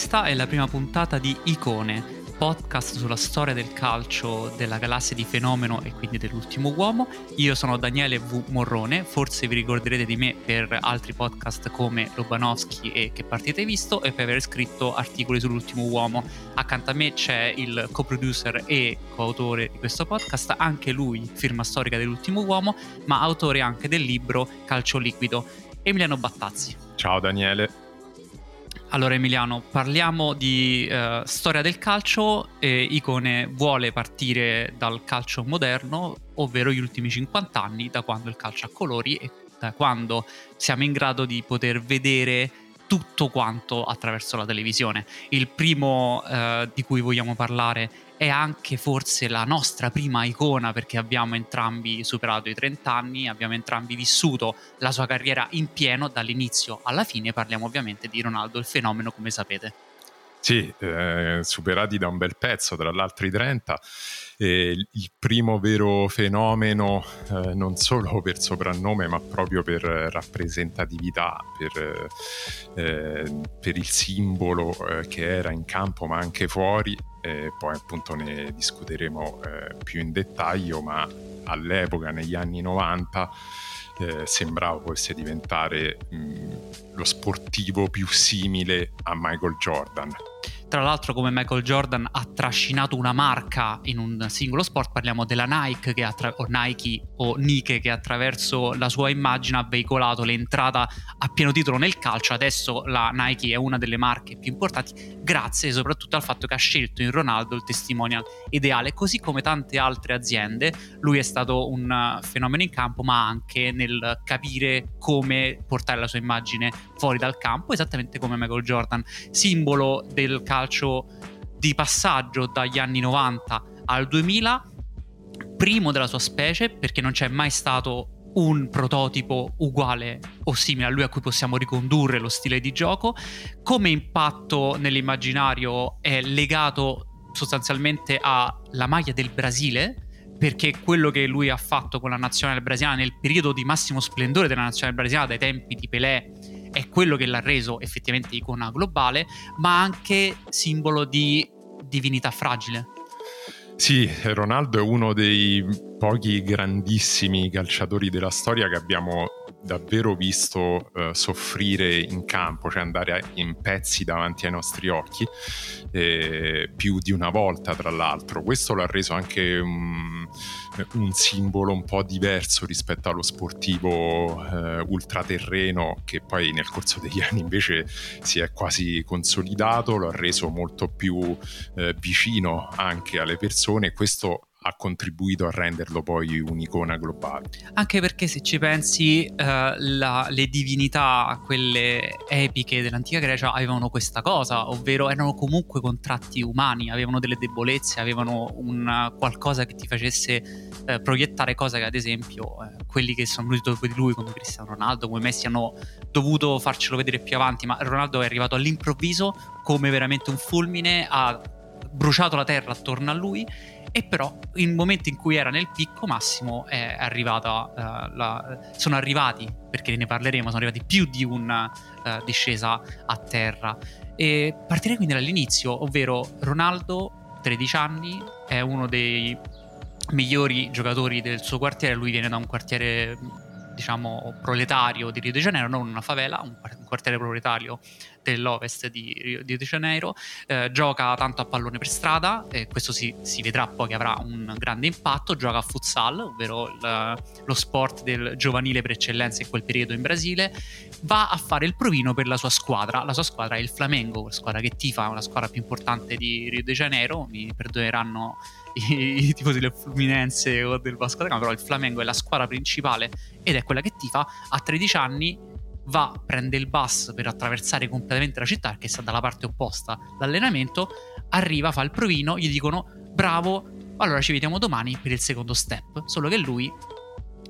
Questa è la prima puntata di Icone, podcast sulla storia del calcio della galassia di Fenomeno e quindi dell'ultimo uomo. Io sono Daniele V. Morrone, forse vi ricorderete di me per altri podcast come Lobanowski e Che partite visto e per aver scritto articoli sull'ultimo uomo. Accanto a me c'è il co-producer e coautore di questo podcast, anche lui firma storica dell'ultimo uomo, ma autore anche del libro Calcio Liquido, Emiliano Battazzi. Ciao Daniele. Allora Emiliano, parliamo di uh, storia del calcio e Icone vuole partire dal calcio moderno, ovvero gli ultimi 50 anni, da quando il calcio ha colori e da quando siamo in grado di poter vedere tutto quanto attraverso la televisione. Il primo uh, di cui vogliamo parlare è anche forse la nostra prima icona perché abbiamo entrambi superato i 30 anni, abbiamo entrambi vissuto la sua carriera in pieno dall'inizio alla fine, parliamo ovviamente di Ronaldo il fenomeno come sapete. Sì, eh, superati da un bel pezzo, tra l'altro i 30, eh, il primo vero fenomeno eh, non solo per soprannome ma proprio per rappresentatività, per, eh, per il simbolo eh, che era in campo ma anche fuori poi appunto ne discuteremo eh, più in dettaglio, ma all'epoca, negli anni 90, eh, sembrava potesse diventare mh, lo sportivo più simile a Michael Jordan. Tra l'altro, come Michael Jordan ha trascinato una marca in un singolo sport, parliamo della Nike, che attra- o Nike o Nike, che attraverso la sua immagine ha veicolato l'entrata a pieno titolo nel calcio. Adesso la Nike è una delle marche più importanti, grazie soprattutto al fatto che ha scelto in Ronaldo il testimonial ideale, così come tante altre aziende. Lui è stato un fenomeno in campo, ma anche nel capire come portare la sua immagine fuori dal campo, esattamente come Michael Jordan, simbolo del calcio calcio di passaggio dagli anni 90 al 2000, primo della sua specie perché non c'è mai stato un prototipo uguale o simile a lui a cui possiamo ricondurre lo stile di gioco. Come impatto nell'immaginario è legato sostanzialmente alla maglia del Brasile, perché quello che lui ha fatto con la nazionale brasiliana nel periodo di massimo splendore della nazionale brasiliana, dai tempi di Pelé è quello che l'ha reso effettivamente icona globale, ma anche simbolo di divinità fragile. Sì, Ronaldo è uno dei pochi grandissimi calciatori della storia che abbiamo davvero visto uh, soffrire in campo, cioè andare in pezzi davanti ai nostri occhi, eh, più di una volta tra l'altro. Questo l'ha reso anche un, un simbolo un po' diverso rispetto allo sportivo uh, ultraterreno che poi nel corso degli anni invece si è quasi consolidato, lo ha reso molto più uh, vicino anche alle persone. Questo ha contribuito a renderlo poi un'icona globale. Anche perché se ci pensi, eh, la, le divinità, quelle epiche dell'antica Grecia, avevano questa cosa, ovvero erano comunque contratti umani, avevano delle debolezze, avevano un qualcosa che ti facesse eh, proiettare cose che ad esempio eh, quelli che sono venuti dopo di lui, come Cristiano Ronaldo, come Messi, hanno dovuto farcelo vedere più avanti, ma Ronaldo è arrivato all'improvviso come veramente un fulmine, ha bruciato la terra attorno a lui e però il momento in cui era nel picco massimo è arrivata uh, la, sono arrivati perché ne parleremo sono arrivati più di una uh, discesa a terra. E partirei quindi dall'inizio ovvero Ronaldo 13 anni è uno dei migliori giocatori del suo quartiere lui viene da un quartiere diciamo proletario di Rio de Janeiro non una favela un quartiere proletario dell'ovest di Rio de Janeiro, eh, gioca tanto a pallone per strada, e questo si, si, vedrà poi che avrà un grande impatto, gioca a futsal, ovvero il, lo sport del giovanile per eccellenza in quel periodo in Brasile, va a fare il provino per la sua squadra, la sua squadra è il Flamengo, la squadra che tifa, una squadra più importante di Rio de Janeiro, mi perdoneranno i, i tifosi del Fluminense o del Vasco da Gama, però il Flamengo è la squadra principale ed è quella che tifa, a 13 anni va, prende il bus per attraversare completamente la città, che sta dalla parte opposta dall'allenamento, arriva, fa il provino, gli dicono bravo, allora ci vediamo domani per il secondo step, solo che lui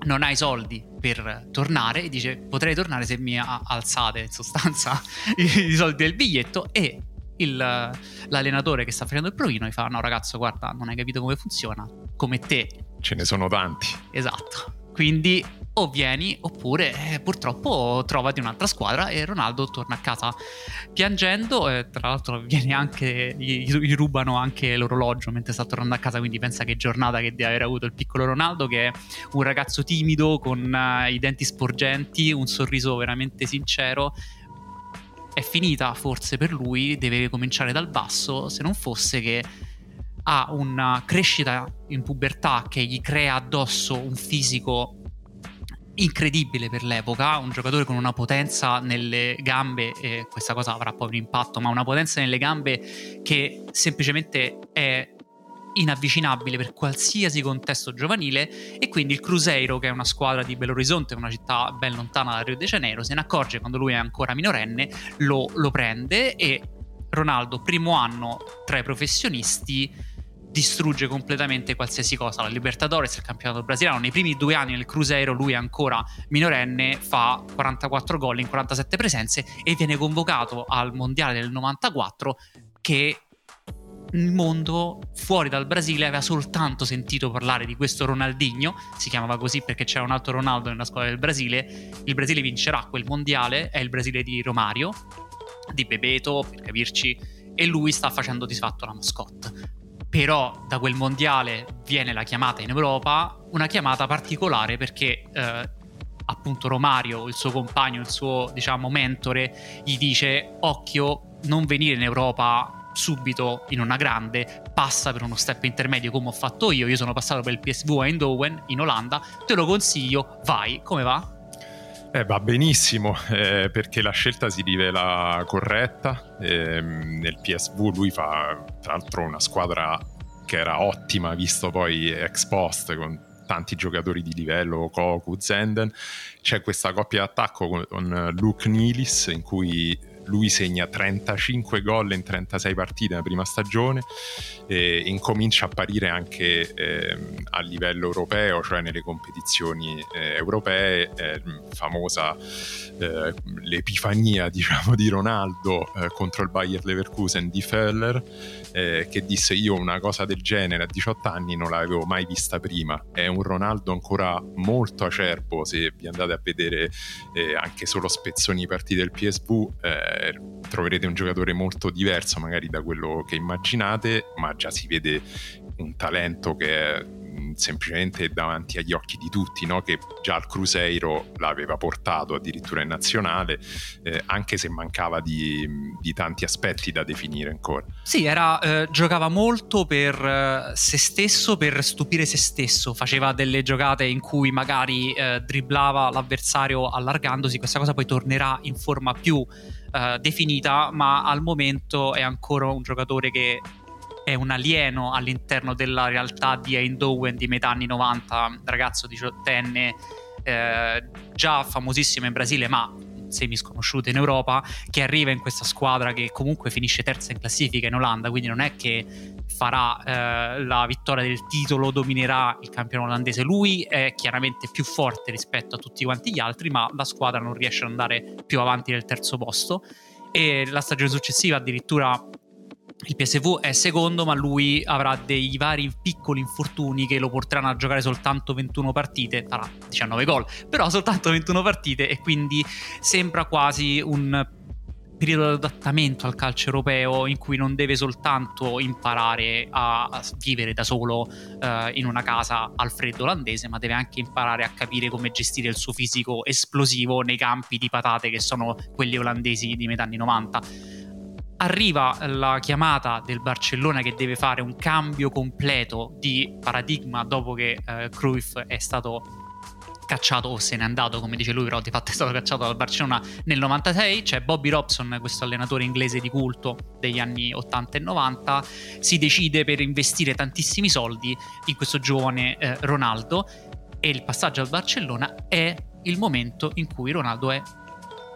non ha i soldi per tornare e dice potrei tornare se mi alzate in sostanza i soldi del biglietto. E il, l'allenatore che sta facendo il provino gli fa no ragazzo guarda non hai capito come funziona come te ce ne sono tanti. Esatto. Quindi o vieni oppure eh, purtroppo trovati un'altra squadra e Ronaldo torna a casa piangendo e tra l'altro viene anche, gli, gli, rubano anche l'orologio mentre sta tornando a casa quindi pensa che giornata che deve aver avuto il piccolo Ronaldo che è un ragazzo timido con uh, i denti sporgenti un sorriso veramente sincero è finita forse per lui deve cominciare dal basso se non fosse che ha una crescita in pubertà che gli crea addosso un fisico incredibile per l'epoca, un giocatore con una potenza nelle gambe, e questa cosa avrà poi un impatto, ma una potenza nelle gambe che semplicemente è inavvicinabile per qualsiasi contesto giovanile e quindi il Cruzeiro che è una squadra di Belo Horizonte, una città ben lontana da Rio de Janeiro, se ne accorge quando lui è ancora minorenne, lo, lo prende e Ronaldo, primo anno tra i professionisti, distrugge completamente qualsiasi cosa. La Libertadores, il campionato brasiliano, nei primi due anni nel Cruzeiro lui ancora minorenne fa 44 gol in 47 presenze e viene convocato al mondiale del 94 che il mondo fuori dal Brasile aveva soltanto sentito parlare di questo Ronaldinho, si chiamava così perché c'era un altro Ronaldo nella squadra del Brasile, il Brasile vincerà quel mondiale, è il Brasile di Romario, di Bebeto, per capirci, e lui sta facendo di fatto la mascotte. Però da quel mondiale viene la chiamata in Europa, una chiamata particolare perché eh, appunto Romario, il suo compagno, il suo diciamo mentore, gli dice occhio non venire in Europa subito in una grande, passa per uno step intermedio come ho fatto io, io sono passato per il PSV a Eindhoven in Olanda, te lo consiglio, vai, come va? Eh, va benissimo eh, perché la scelta si rivela corretta. Eh, nel PSV lui fa tra l'altro una squadra che era ottima visto poi ex post con tanti giocatori di livello, Koku, Zenden. C'è questa coppia d'attacco con, con Luke Nilis in cui lui segna 35 gol in 36 partite nella prima stagione e incomincia a apparire anche eh, a livello europeo, cioè nelle competizioni eh, europee, eh, famosa eh, l'epifania diciamo di Ronaldo eh, contro il Bayer Leverkusen di Föller eh, che disse io una cosa del genere a 18 anni non l'avevo mai vista prima, è un Ronaldo ancora molto acerbo se vi andate a vedere anche solo spezzoni di partite del PSV troverete un giocatore molto diverso magari da quello che immaginate, ma già si vede un talento che è semplicemente davanti agli occhi di tutti, no? che già al Cruzeiro l'aveva portato addirittura in nazionale, eh, anche se mancava di, di, tanti aspetti da definire ancora. Sì, era, eh, giocava molto per eh, se stesso, per stupire se stesso, faceva delle giocate in cui magari eh, dribblava l'avversario allargandosi, questa cosa poi tornerà in forma più eh, definita, ma al momento è ancora un giocatore che è un alieno all'interno della realtà di Eindhoven di metà anni 90, ragazzo diciottenne, eh, già famosissimo in Brasile, ma semi sconosciuto in Europa, che arriva in questa squadra che comunque finisce terza in classifica in Olanda, quindi non è che farà eh, la vittoria del titolo, dominerà il campione olandese. Lui è chiaramente più forte rispetto a tutti quanti gli altri, ma la squadra non riesce ad andare più avanti del terzo posto. E la stagione successiva addirittura il PSV è secondo, ma lui avrà dei vari piccoli infortuni che lo porteranno a giocare soltanto 21 partite, farà 19 gol, però soltanto 21 partite e quindi sembra quasi un periodo di adattamento al calcio europeo in cui non deve soltanto imparare a vivere da solo uh, in una casa al freddo olandese, ma deve anche imparare a capire come gestire il suo fisico esplosivo nei campi di patate che sono quelli olandesi di metà anni 90 arriva la chiamata del Barcellona che deve fare un cambio completo di paradigma dopo che eh, Cruyff è stato cacciato o se n'è andato, come dice lui, però di fatto è stato cacciato dal Barcellona nel 96, c'è Bobby Robson, questo allenatore inglese di culto degli anni 80 e 90, si decide per investire tantissimi soldi in questo giovane eh, Ronaldo. E il passaggio al Barcellona è il momento in cui Ronaldo è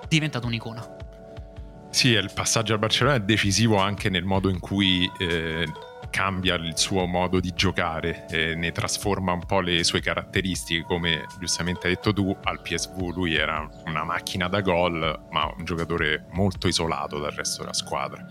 diventato un'icona. Sì, il passaggio al Barcellona è decisivo anche nel modo in cui eh, cambia il suo modo di giocare, eh, ne trasforma un po' le sue caratteristiche, come giustamente hai detto tu, al PSV lui era una macchina da gol, ma un giocatore molto isolato dal resto della squadra.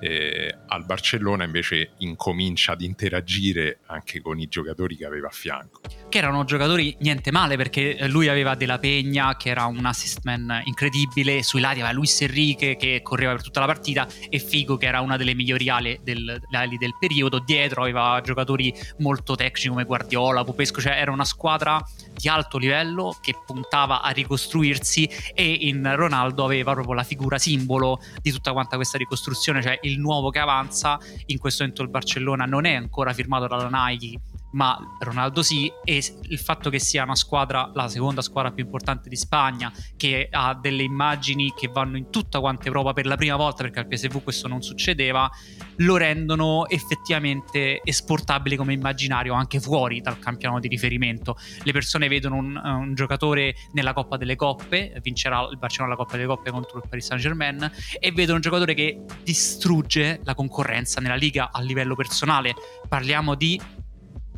Eh, al Barcellona invece incomincia ad interagire anche con i giocatori che aveva a fianco. Che erano giocatori niente male perché lui aveva Della Pegna che era un assist man incredibile, sui lati aveva Luis Enrique che correva per tutta la partita e Figo che era una delle migliori ali del, del periodo, dietro aveva giocatori molto tecnici come Guardiola, Popesco, cioè era una squadra di alto livello che puntava a ricostruirsi e in Ronaldo aveva proprio la figura simbolo di tutta quanta questa ricostruzione, cioè il nuovo che avanza, in questo momento il Barcellona non è ancora firmato dalla Nike ma Ronaldo sì e il fatto che sia una squadra, la seconda squadra più importante di Spagna, che ha delle immagini che vanno in tutta quanta Europa per la prima volta, perché al PSV questo non succedeva, lo rendono effettivamente esportabile come immaginario anche fuori dal campionato di riferimento. Le persone vedono un, un giocatore nella Coppa delle Coppe, vincerà il Barcellona la Coppa delle Coppe contro il Paris Saint Germain, e vedono un giocatore che distrugge la concorrenza nella Liga a livello personale. Parliamo di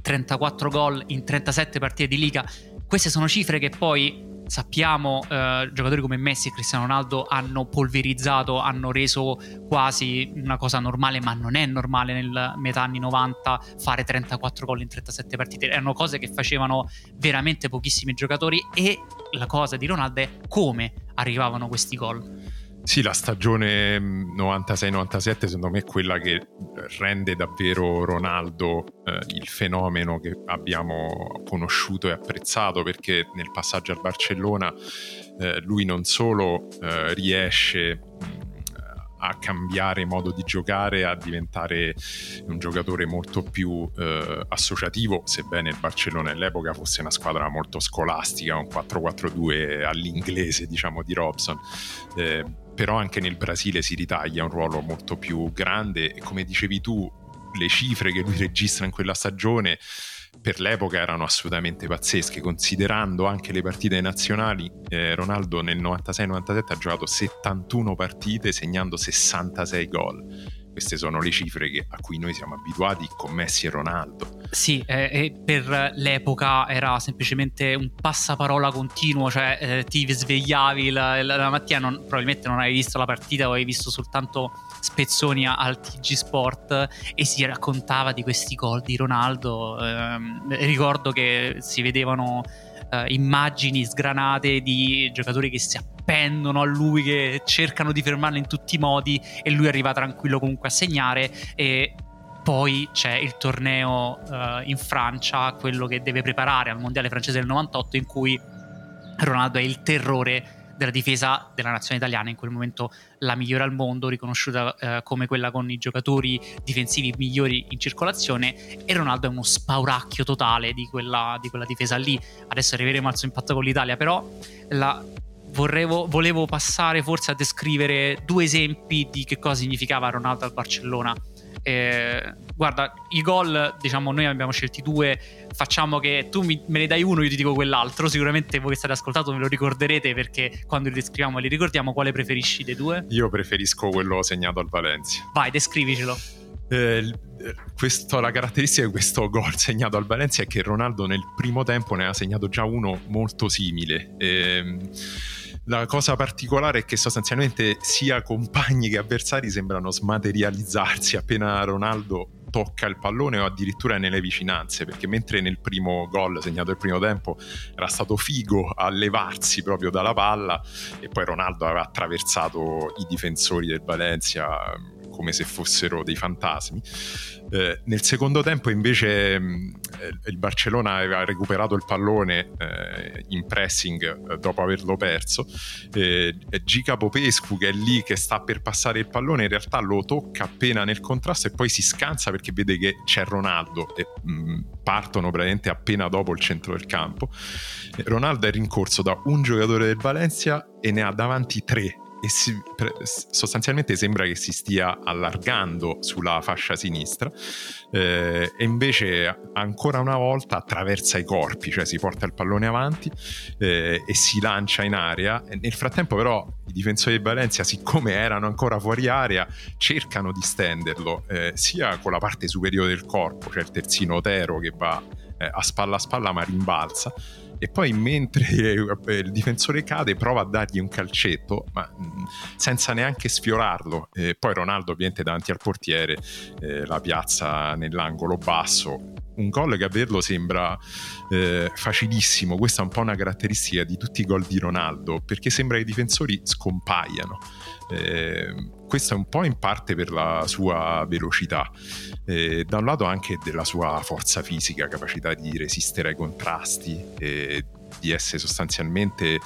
34 gol in 37 partite di Liga. Queste sono cifre che poi sappiamo eh, giocatori come Messi e Cristiano Ronaldo hanno polverizzato, hanno reso quasi una cosa normale, ma non è normale nel metà anni 90 fare 34 gol in 37 partite. Erano cose che facevano veramente pochissimi giocatori e la cosa di Ronaldo è come arrivavano questi gol. Sì, la stagione 96-97 mm, secondo me è quella che rende davvero Ronaldo eh, il fenomeno che abbiamo conosciuto e apprezzato perché nel passaggio al Barcellona eh, lui non solo eh, riesce mm, a cambiare modo di giocare, a diventare un giocatore molto più eh, associativo, sebbene il Barcellona all'epoca fosse una squadra molto scolastica, un 4-4-2 all'inglese, diciamo, di Robson. Eh, però anche nel Brasile si ritaglia un ruolo molto più grande e come dicevi tu le cifre che lui registra in quella stagione per l'epoca erano assolutamente pazzesche, considerando anche le partite nazionali. Eh, Ronaldo nel 96-97 ha giocato 71 partite segnando 66 gol queste sono le cifre che, a cui noi siamo abituati con Messi e Ronaldo. Sì, eh, per l'epoca era semplicemente un passaparola continuo, cioè eh, ti svegliavi la, la, la mattina, non, probabilmente non avevi visto la partita avevi visto soltanto spezzoni al TG Sport e si raccontava di questi gol di Ronaldo. Eh, ricordo che si vedevano eh, immagini sgranate di giocatori che si appendono a lui, che cercano di fermarlo in tutti i modi e lui arriva tranquillo comunque a segnare e poi c'è il torneo uh, in Francia, quello che deve preparare al mondiale francese del 98 in cui Ronaldo è il terrore della difesa della nazione italiana, in quel momento la migliore al mondo, riconosciuta eh, come quella con i giocatori difensivi migliori in circolazione e Ronaldo è uno spauracchio totale di quella, di quella difesa lì. Adesso arriveremo al suo impatto con l'Italia, però la, vorrevo, volevo passare forse a descrivere due esempi di che cosa significava Ronaldo al Barcellona eh, guarda, i gol, diciamo, noi abbiamo scelti due. Facciamo che tu mi, me ne dai uno, io ti dico quell'altro. Sicuramente voi che state ascoltando me lo ricorderete perché quando li descriviamo li ricordiamo. Quale preferisci dei due? Io preferisco quello segnato al Valencia. Vai, descrivicelo. Eh, questo, la caratteristica di questo gol segnato al Valencia è che Ronaldo nel primo tempo ne ha segnato già uno molto simile. Eh, la cosa particolare è che sostanzialmente sia compagni che avversari sembrano smaterializzarsi. Appena Ronaldo tocca il pallone o addirittura nelle vicinanze, perché mentre nel primo gol segnato il primo tempo era stato Figo a levarsi proprio dalla palla e poi Ronaldo aveva attraversato i difensori del Valencia come se fossero dei fantasmi. Eh, nel secondo tempo invece mh, eh, il Barcellona aveva recuperato il pallone eh, in pressing eh, dopo averlo perso. Eh, Gica Popescu che è lì che sta per passare il pallone in realtà lo tocca appena nel contrasto e poi si scansa perché vede che c'è Ronaldo e mh, partono praticamente appena dopo il centro del campo. Ronaldo è rincorso da un giocatore del Valencia e ne ha davanti tre e si, sostanzialmente sembra che si stia allargando sulla fascia sinistra eh, e invece ancora una volta attraversa i corpi, cioè si porta il pallone avanti eh, e si lancia in aria. Nel frattempo però i difensori di Valencia, siccome erano ancora fuori area, cercano di stenderlo eh, sia con la parte superiore del corpo, cioè il terzino Otero che va eh, a spalla a spalla ma rimbalza e poi mentre eh, il difensore cade prova a dargli un calcetto ma mm, senza neanche sfiorarlo e poi Ronaldo ovviamente davanti al portiere eh, la piazza nell'angolo basso un gol che a vederlo sembra eh, facilissimo. Questa è un po' una caratteristica di tutti i gol di Ronaldo, perché sembra che i difensori scompaiano. Eh, questo è un po' in parte per la sua velocità, eh, da un lato anche della sua forza fisica, capacità di resistere ai contrasti, eh, di essere sostanzialmente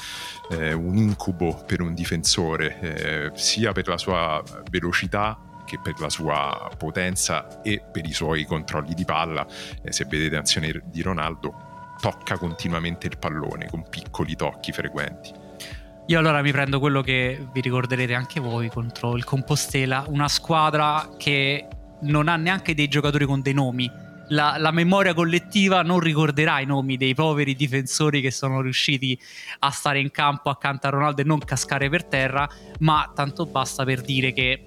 eh, un incubo per un difensore, eh, sia per la sua velocità che per la sua potenza e per i suoi controlli di palla. Eh, se vedete l'azione di Ronaldo, tocca continuamente il pallone con piccoli tocchi frequenti. Io allora mi prendo quello che vi ricorderete anche voi contro il Compostela, una squadra che non ha neanche dei giocatori con dei nomi. La, la, memoria collettiva non ricorderà i nomi dei poveri difensori che sono riusciti a stare in campo accanto a Ronaldo e non cascare per terra, ma tanto basta per dire che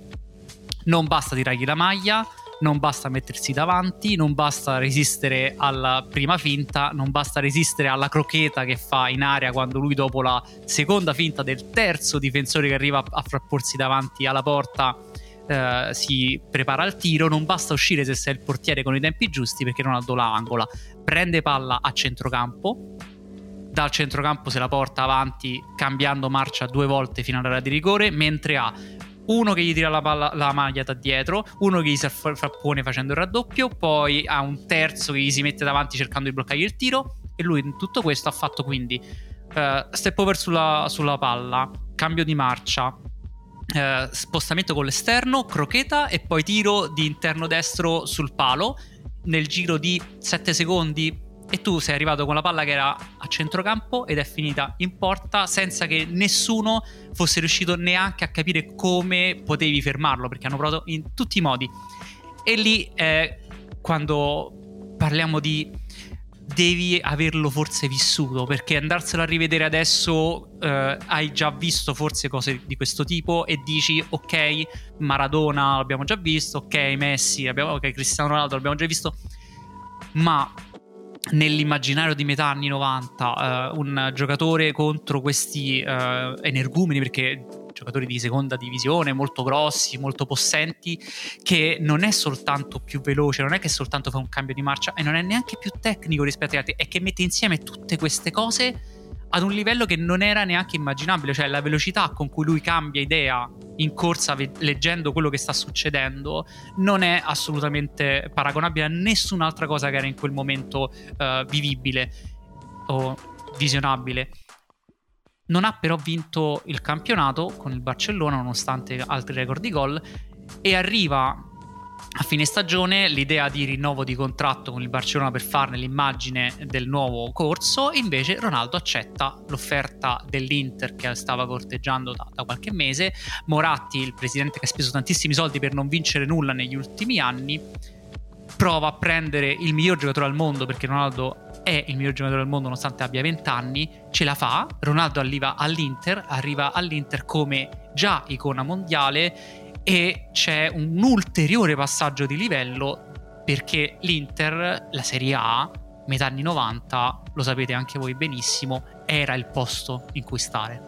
non basta tirargli la maglia, non basta mettersi davanti, non basta resistere alla prima finta, non basta resistere alla crocheta che fa in aria quando lui dopo la seconda finta del terzo difensore che arriva a frapporsi davanti alla porta eh, si prepara al tiro, non basta uscire se sei il portiere con i tempi giusti perché Ronaldo la angola, prende palla a centrocampo, dal centrocampo se la porta avanti cambiando marcia due volte fino all'area di rigore, mentre ha uno che gli tira la, palla, la maglia da dietro, uno che gli si frappone facendo il raddoppio, poi ha un terzo che gli si mette davanti cercando di bloccargli il tiro e lui in tutto questo ha fatto quindi uh, step over sulla, sulla, palla, cambio di marcia, uh, spostamento con l'esterno, crocheta e poi tiro di interno destro sul palo. Nel giro di 7 secondi e tu sei arrivato con la palla che era a centrocampo ed è finita in porta senza che nessuno fosse riuscito neanche a capire come potevi fermarlo perché hanno provato in tutti i modi. E lì è quando parliamo di devi averlo forse vissuto perché andarselo a rivedere adesso eh, hai già visto forse cose di questo tipo e dici ok Maradona l'abbiamo già visto ok Messi abbiamo, ok Cristiano Ronaldo l'abbiamo già visto ma nell'immaginario di metà anni 90 uh, un giocatore contro questi uh, energumeni perché giocatori di seconda divisione molto grossi, molto possenti che non è soltanto più veloce, non è che soltanto fa un cambio di marcia e non è neanche più tecnico rispetto agli altri, è che mette insieme tutte queste cose ad un livello che non era neanche immaginabile, cioè la velocità con cui lui cambia idea in corsa ve- leggendo quello che sta succedendo non è assolutamente paragonabile a nessun'altra cosa che era in quel momento uh, vivibile o visionabile. Non ha però vinto il campionato con il Barcellona nonostante altri record di gol e arriva a fine stagione l'idea di rinnovo di contratto con il Barcellona per farne l'immagine del nuovo corso, invece Ronaldo accetta l'offerta dell'Inter che stava corteggiando da, da, qualche mese. Moratti, il presidente che ha speso tantissimi soldi per non vincere nulla negli ultimi anni, prova a prendere il miglior giocatore al mondo perché Ronaldo è il miglior giocatore al mondo nonostante abbia 20 anni, ce la fa, Ronaldo arriva all'Inter, arriva all'Inter come già icona mondiale e c'è un ulteriore passaggio di livello perché l'Inter, la Serie A, metà anni 90, lo sapete anche voi benissimo, era il posto in cui stare.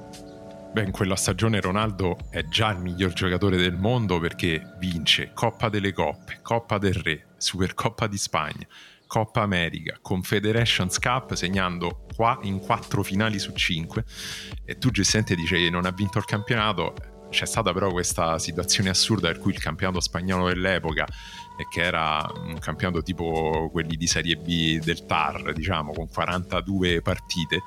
Beh, in quella stagione Ronaldo è già il miglior giocatore del mondo perché vince Coppa delle Coppe, Coppa del Re, Supercoppa di Spagna, Coppa America, Confederations Cup, segnando qua in quattro finali su cinque. E tu giustamente dicevi che non ha vinto il campionato, c'è stata però questa situazione assurda per cui il campionato spagnolo dell'epoca che era un campionato tipo quelli di Serie B del TAR, diciamo, con 42 partite,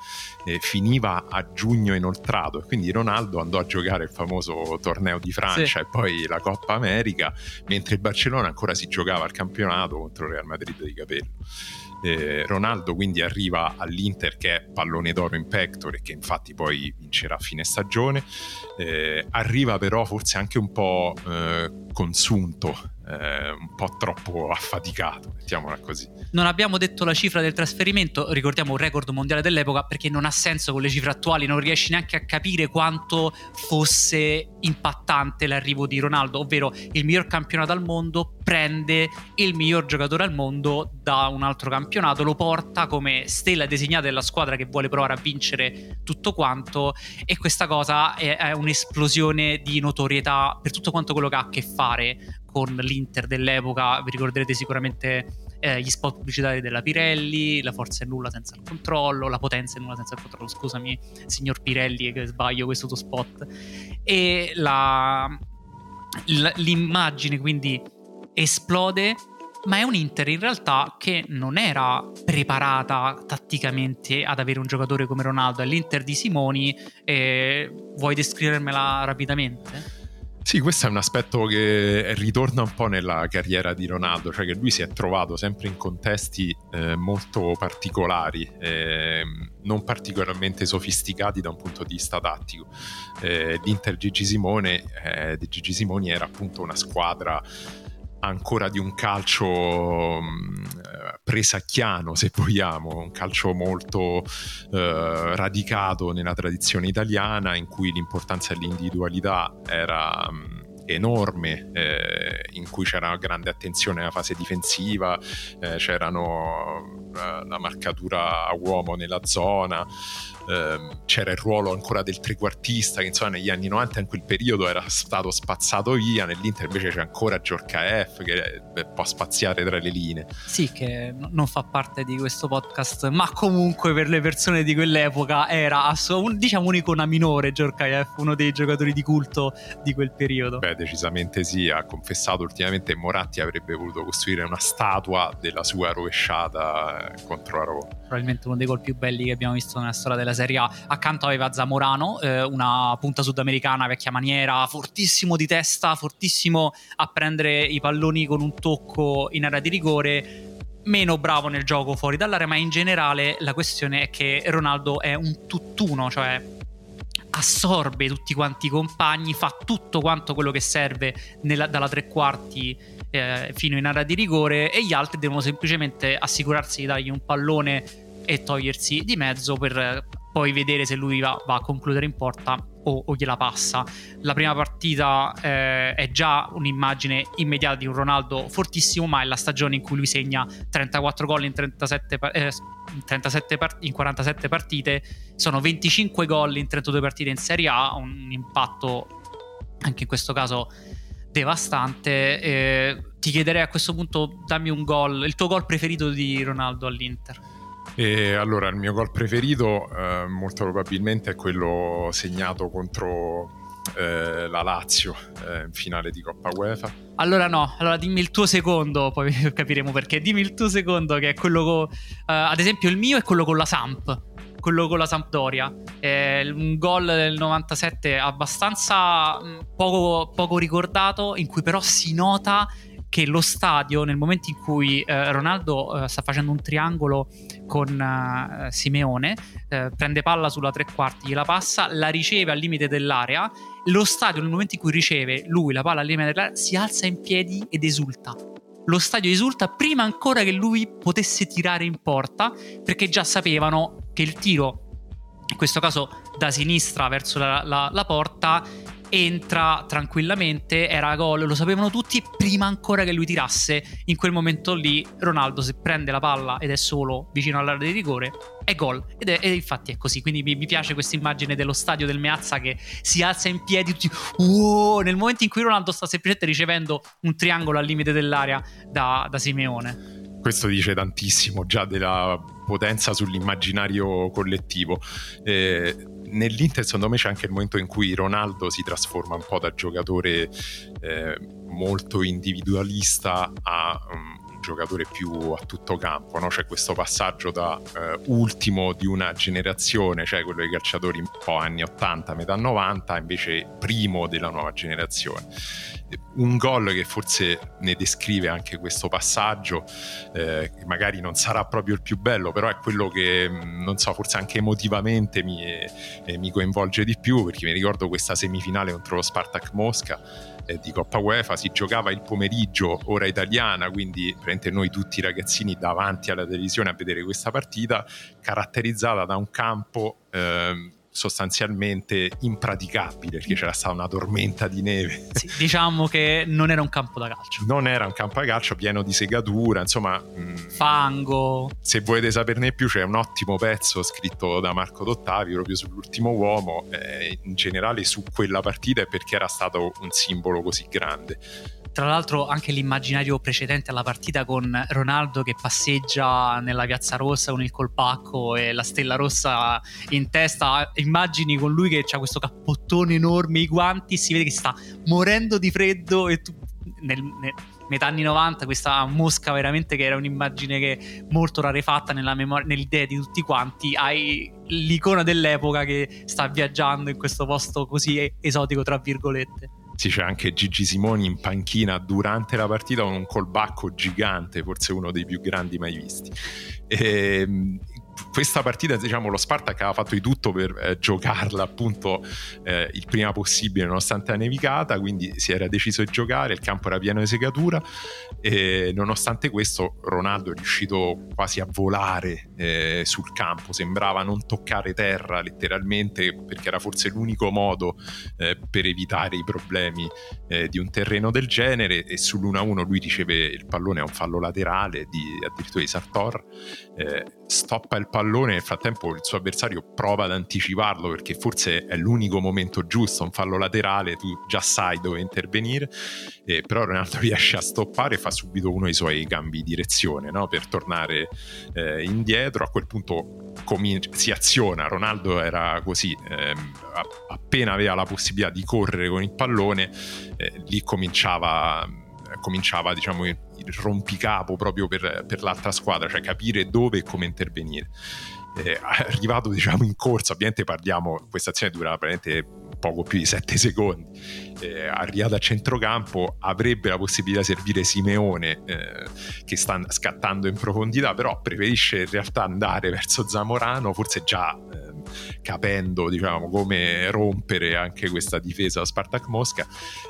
eh, finiva a giugno inoltrato e quindi Ronaldo andò a giocare il famoso torneo di Francia sì. e poi la Coppa America, mentre il Barcellona ancora si giocava al campionato contro il Real Madrid di Capello. Eh, Ronaldo quindi arriva all'Inter che è pallone d'oro in pectore che infatti poi vincerà a fine stagione. Eh, arriva però forse anche un po' eh, consunto eh, un po' troppo affaticato, mettiamola così. Non abbiamo detto la cifra del trasferimento, ricordiamo un record mondiale dell'epoca perché non ha senso con le cifre attuali, non riesci neanche a capire quanto fosse impattante l'arrivo di Ronaldo, ovvero il miglior campionato al mondo prende il miglior giocatore al mondo da un altro campionato, lo porta come stella designata della squadra che vuole provare a vincere tutto quanto e questa cosa è, è un'esplosione di notorietà per tutto quanto quello che ha a che fare con l'Inter dell'epoca, vi ricorderete sicuramente eh, gli spot pubblicitari della Pirelli, la forza è nulla senza il controllo, la potenza è nulla senza il controllo, scusami signor Pirelli che sbaglio questo tuo spot, e la, l'immagine quindi esplode ma è un Inter in realtà che non era preparata tatticamente ad avere un giocatore come Ronaldo, è l'Inter di Simoni, eh, vuoi descrivermela rapidamente? Sì, questo è un aspetto che ritorna un po' nella carriera di Ronaldo, cioè che lui si è trovato sempre in contesti eh, molto particolari, eh, non particolarmente sofisticati da un punto di vista tattico. Eh, L'Inter Gigi Simone, eh, di Gigi Simoni era appunto una squadra ancora di un calcio mh, presacchiano, se vogliamo, un calcio molto eh, radicato nella tradizione italiana, in cui l'importanza dell'individualità era mh, enorme, eh, in cui c'era grande attenzione alla fase difensiva, eh, c'erano eh, la marcatura a uomo nella zona ehm, c'era il ruolo ancora del trequartista che insomma negli anni 90 in quel periodo era stato spazzato via, nell'Inter invece c'è ancora Giorca F che può spaziare tra le linee. Sì, che non fa parte di questo podcast, ma comunque per le persone di quell'epoca era assolut- diciamo un'icona minore Giorca F, uno dei giocatori di culto di quel periodo. Beh, decisamente sì, ha confessato ultimamente Moratti avrebbe voluto costruire una statua della sua rovesciata eh, contro la Roma. Probabilmente uno dei gol più belli che abbiamo visto nella storia della Serie A. Accanto aveva Zamorano, eh, una punta sudamericana vecchia maniera, fortissimo di testa, fortissimo a prendere i palloni con un tocco in area di rigore. Meno bravo nel gioco fuori dall'area, ma in generale la questione è che Ronaldo è un tutt'uno, cioè assorbe tutti quanti i compagni, fa tutto quanto quello che serve nella, dalla tre quarti eh, fino in area di rigore e gli altri devono semplicemente assicurarsi di dargli un pallone e togliersi di mezzo per poi vedere se lui va, va a concludere in porta o, o, gliela passa. La prima partita eh, è già un'immagine immediata di un Ronaldo fortissimo, ma è la stagione in cui lui segna 34 gol in, 37, eh, 37 part- in 47 partite, sono 25 gol in 32 partite in Serie A, un impatto anche in questo caso devastante. Eh, ti chiederei a questo punto, dammi un gol, il tuo gol preferito di Ronaldo all'Inter. E allora il mio gol preferito eh, molto probabilmente è quello segnato contro eh, la Lazio eh, in finale di Coppa UEFA. Allora no, allora dimmi il tuo secondo, poi capiremo perché. Dimmi il tuo secondo che è quello con... Eh, ad esempio il mio è quello con la Samp quello con la Sampdoria. Eh, un gol del 97 abbastanza mm, poco, poco, ricordato, in cui però si nota che lo stadio, nel momento in cui eh, Ronaldo eh, sta facendo un triangolo con uh, Simeone, uh, prende palla sulla tre quarti, gliela passa, la riceve al limite dell'area, lo stadio nel momento in cui riceve lui la palla al limite dell'area si alza in piedi ed esulta. Lo stadio esulta prima ancora che lui potesse tirare in porta perché già sapevano che il tiro, in questo caso da sinistra verso la, la, la porta, entra tranquillamente, era gol, lo sapevano tutti prima ancora che lui tirasse. In quel momento lì Ronaldo se prende la palla ed è solo vicino all'area di rigore, è gol. Ed, è, ed infatti è così, quindi mi, mi piace questa immagine dello stadio del Meazza che si alza in piedi tutti, wow, nel momento in cui Ronaldo sta semplicemente ricevendo un triangolo al limite dell'area da, da Simeone. Questo dice tantissimo già della potenza sull'immaginario collettivo. Eh, nell'Inter secondo me c'è anche il momento in cui Ronaldo si trasforma un po' da giocatore eh, molto individualista a um, giocatore più a tutto campo, no? c'è questo passaggio da eh, ultimo di una generazione, cioè quello dei calciatori un po' anni 80, metà 90, invece primo della nuova generazione un gol che forse ne descrive anche questo passaggio, eh, che magari non sarà proprio il più bello, però è quello che, mm, non so, forse anche emotivamente mi, eh, mi coinvolge di più, perché mi ricordo questa semifinale contro lo Spartak Mosca eh, di Coppa UEFA, si giocava il pomeriggio, ora italiana, quindi noi tutti i ragazzini davanti alla televisione a vedere questa partita, caratterizzata da un campo... Eh, sostanzialmente impraticabile perché c'era stata una tormenta di neve. Sì, diciamo che non era un campo da calcio. Non era un campo da calcio pieno di segatura, insomma... Mm, Fango. Se volete saperne più c'è un ottimo pezzo scritto da Marco Dottavi proprio sull'ultimo uomo, eh, in generale su quella partita e perché era stato un simbolo così grande. Tra l'altro anche l'immaginario precedente alla partita con Ronaldo che passeggia nella piazza rossa con il colpacco e la stella rossa in testa, immagini con lui che ha questo cappottone enorme, i guanti, si vede che sta morendo di freddo e tu nel, nel metà anni 90 questa mosca veramente che era un'immagine che molto rarefatta nella memoria, nell'idea di tutti quanti hai l'icona dell'epoca che sta viaggiando in questo posto così esotico tra virgolette sì, c'è anche Gigi Simoni in panchina durante la partita con un colbacco gigante, forse uno dei più grandi mai visti. E, ehm, questa partita, diciamo, lo Spartak aveva fatto di tutto per eh, giocarla appunto eh, il prima possibile, nonostante la nevicata, quindi si era deciso di giocare, il campo era pieno di segatura e nonostante questo Ronaldo è riuscito quasi a volare eh, sul campo, sembrava non toccare terra letteralmente perché era forse l'unico modo eh, per evitare i problemi eh, di un terreno del genere e sull'1-1 lui riceve il pallone a un fallo laterale di, addirittura di Sartor, eh, stoppa il pallone, nel frattempo il suo avversario prova ad anticiparlo perché forse è l'unico momento giusto, un fallo laterale, tu già sai dove intervenire, eh, però Ronaldo riesce a stoppare fa subito uno dei suoi cambi di direzione no? per tornare eh, indietro, a quel punto comin- si aziona, Ronaldo era così, ehm, appena aveva la possibilità di correre con il pallone, eh, lì cominciava cominciava diciamo, rompicapo proprio per, per, l'altra squadra, cioè capire dove e come intervenire. Eh, arrivato diciamo in corsa, ovviamente parliamo, questa azione dura praticamente poco più di 7 secondi, eh, arrivato a centrocampo avrebbe la possibilità di servire Simeone eh, che sta scattando in profondità, però preferisce in realtà andare verso Zamorano, forse già ehm, capendo diciamo, come rompere anche questa difesa Spartak Mosca.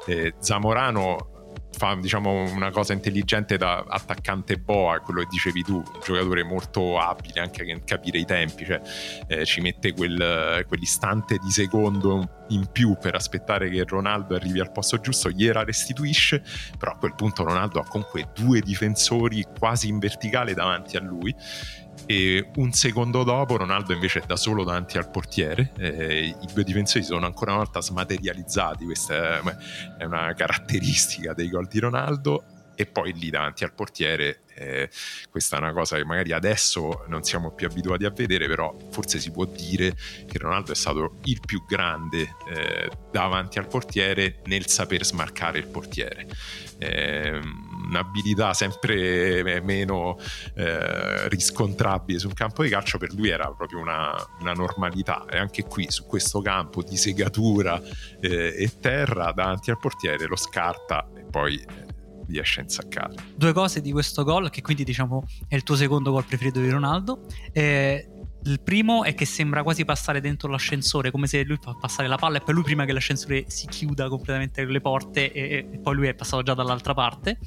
Eh, Zamorano fa diciamo, una cosa intelligente da attaccante boa, quello che dicevi tu, un giocatore molto abile anche a capire i tempi, cioè eh, ci mette quel, quell'istante di secondo in più per aspettare che Ronaldo arrivi al posto giusto, gliela restituisce, però a quel punto Ronaldo ha comunque due difensori quasi in verticale davanti a lui e un secondo dopo Ronaldo invece è da solo davanti al portiere eh, i due difensori sono ancora una volta smaterializzati questa è una caratteristica dei gol di Ronaldo e poi lì davanti al portiere eh, questa è una cosa che magari adesso non siamo più abituati a vedere però forse si può dire che Ronaldo è stato il più grande eh, davanti al portiere nel saper smarcare il portiere. Eh, un'abilità sempre meno eh, riscontrabile sul campo di calcio per lui era proprio una, una normalità e anche qui su questo campo di segatura eh, e terra davanti al portiere lo scarta e poi riesce a insaccare. Due cose di questo gol, che quindi diciamo è il tuo secondo gol preferito di Ronaldo. Eh, il primo è che sembra quasi passare dentro l'ascensore, come se lui fa passare la palla e poi lui prima che l'ascensore si chiuda completamente le porte e, e poi lui è passato già dall'altra parte.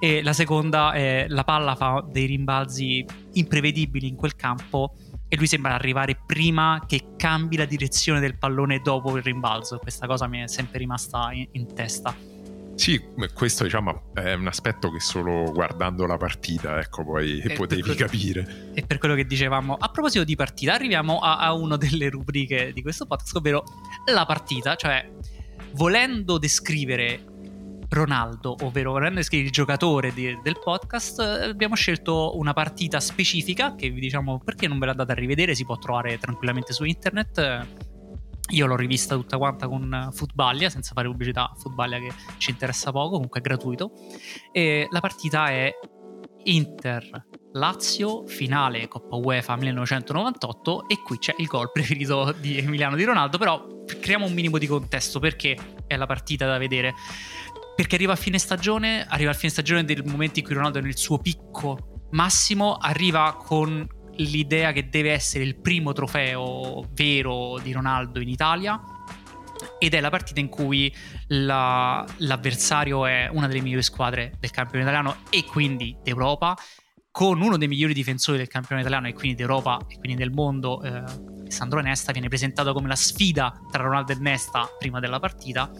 E la seconda è la palla fa dei rimbalzi imprevedibili in quel campo e lui sembra arrivare prima che cambi la direzione del pallone dopo il rimbalzo. Questa cosa mi è sempre rimasta in, in testa. Sì, questo diciamo è un aspetto che solo guardando la partita, ecco, poi e potevi quello, capire. E per quello che dicevamo, a proposito di partita, arriviamo a, a una delle rubriche di questo podcast, ovvero la partita, cioè volendo descrivere Ronaldo, ovvero volendo descrivere il giocatore di, del podcast, abbiamo scelto una partita specifica che vi diciamo perché non ve la date a rivedere, si può trovare tranquillamente su internet io l'ho rivista tutta quanta con Footballia, senza fare pubblicità Footballia che ci interessa poco, comunque è gratuito. E la partita è Inter Lazio, finale Coppa UEFA 1998 e qui c'è il gol preferito di Emiliano Di Ronaldo, però creiamo un minimo di contesto perché è la partita da vedere. Perché arriva a fine stagione, arriva a fine stagione del momento in cui Ronaldo è nel suo picco massimo, arriva con l'idea che deve essere il primo trofeo vero di Ronaldo in Italia ed è la partita in cui la, l'avversario è una delle migliori squadre del campione italiano e quindi d'Europa con uno dei migliori difensori del campione italiano e quindi d'Europa e quindi del mondo eh, Sandro Nesta viene presentato come la sfida tra Ronaldo e Nesta prima della partita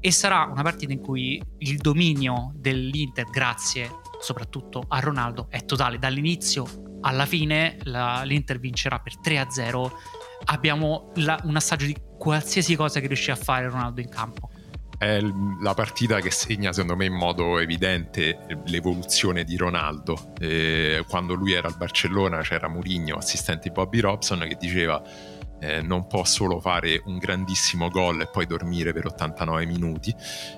e sarà una partita in cui il dominio dell'Inter grazie soprattutto a Ronaldo è totale dall'inizio alla fine la, l'Inter vincerà per 3-0. Abbiamo la, un assaggio di qualsiasi cosa che riuscì a fare Ronaldo in campo. è la partita che segna secondo me in modo evidente l'evoluzione di Ronaldo. Eh, quando lui era al Barcellona c'era Mourinho, assistente di Bobby Robson, che diceva eh, non può solo fare un grandissimo gol e poi dormire per 89 minuti,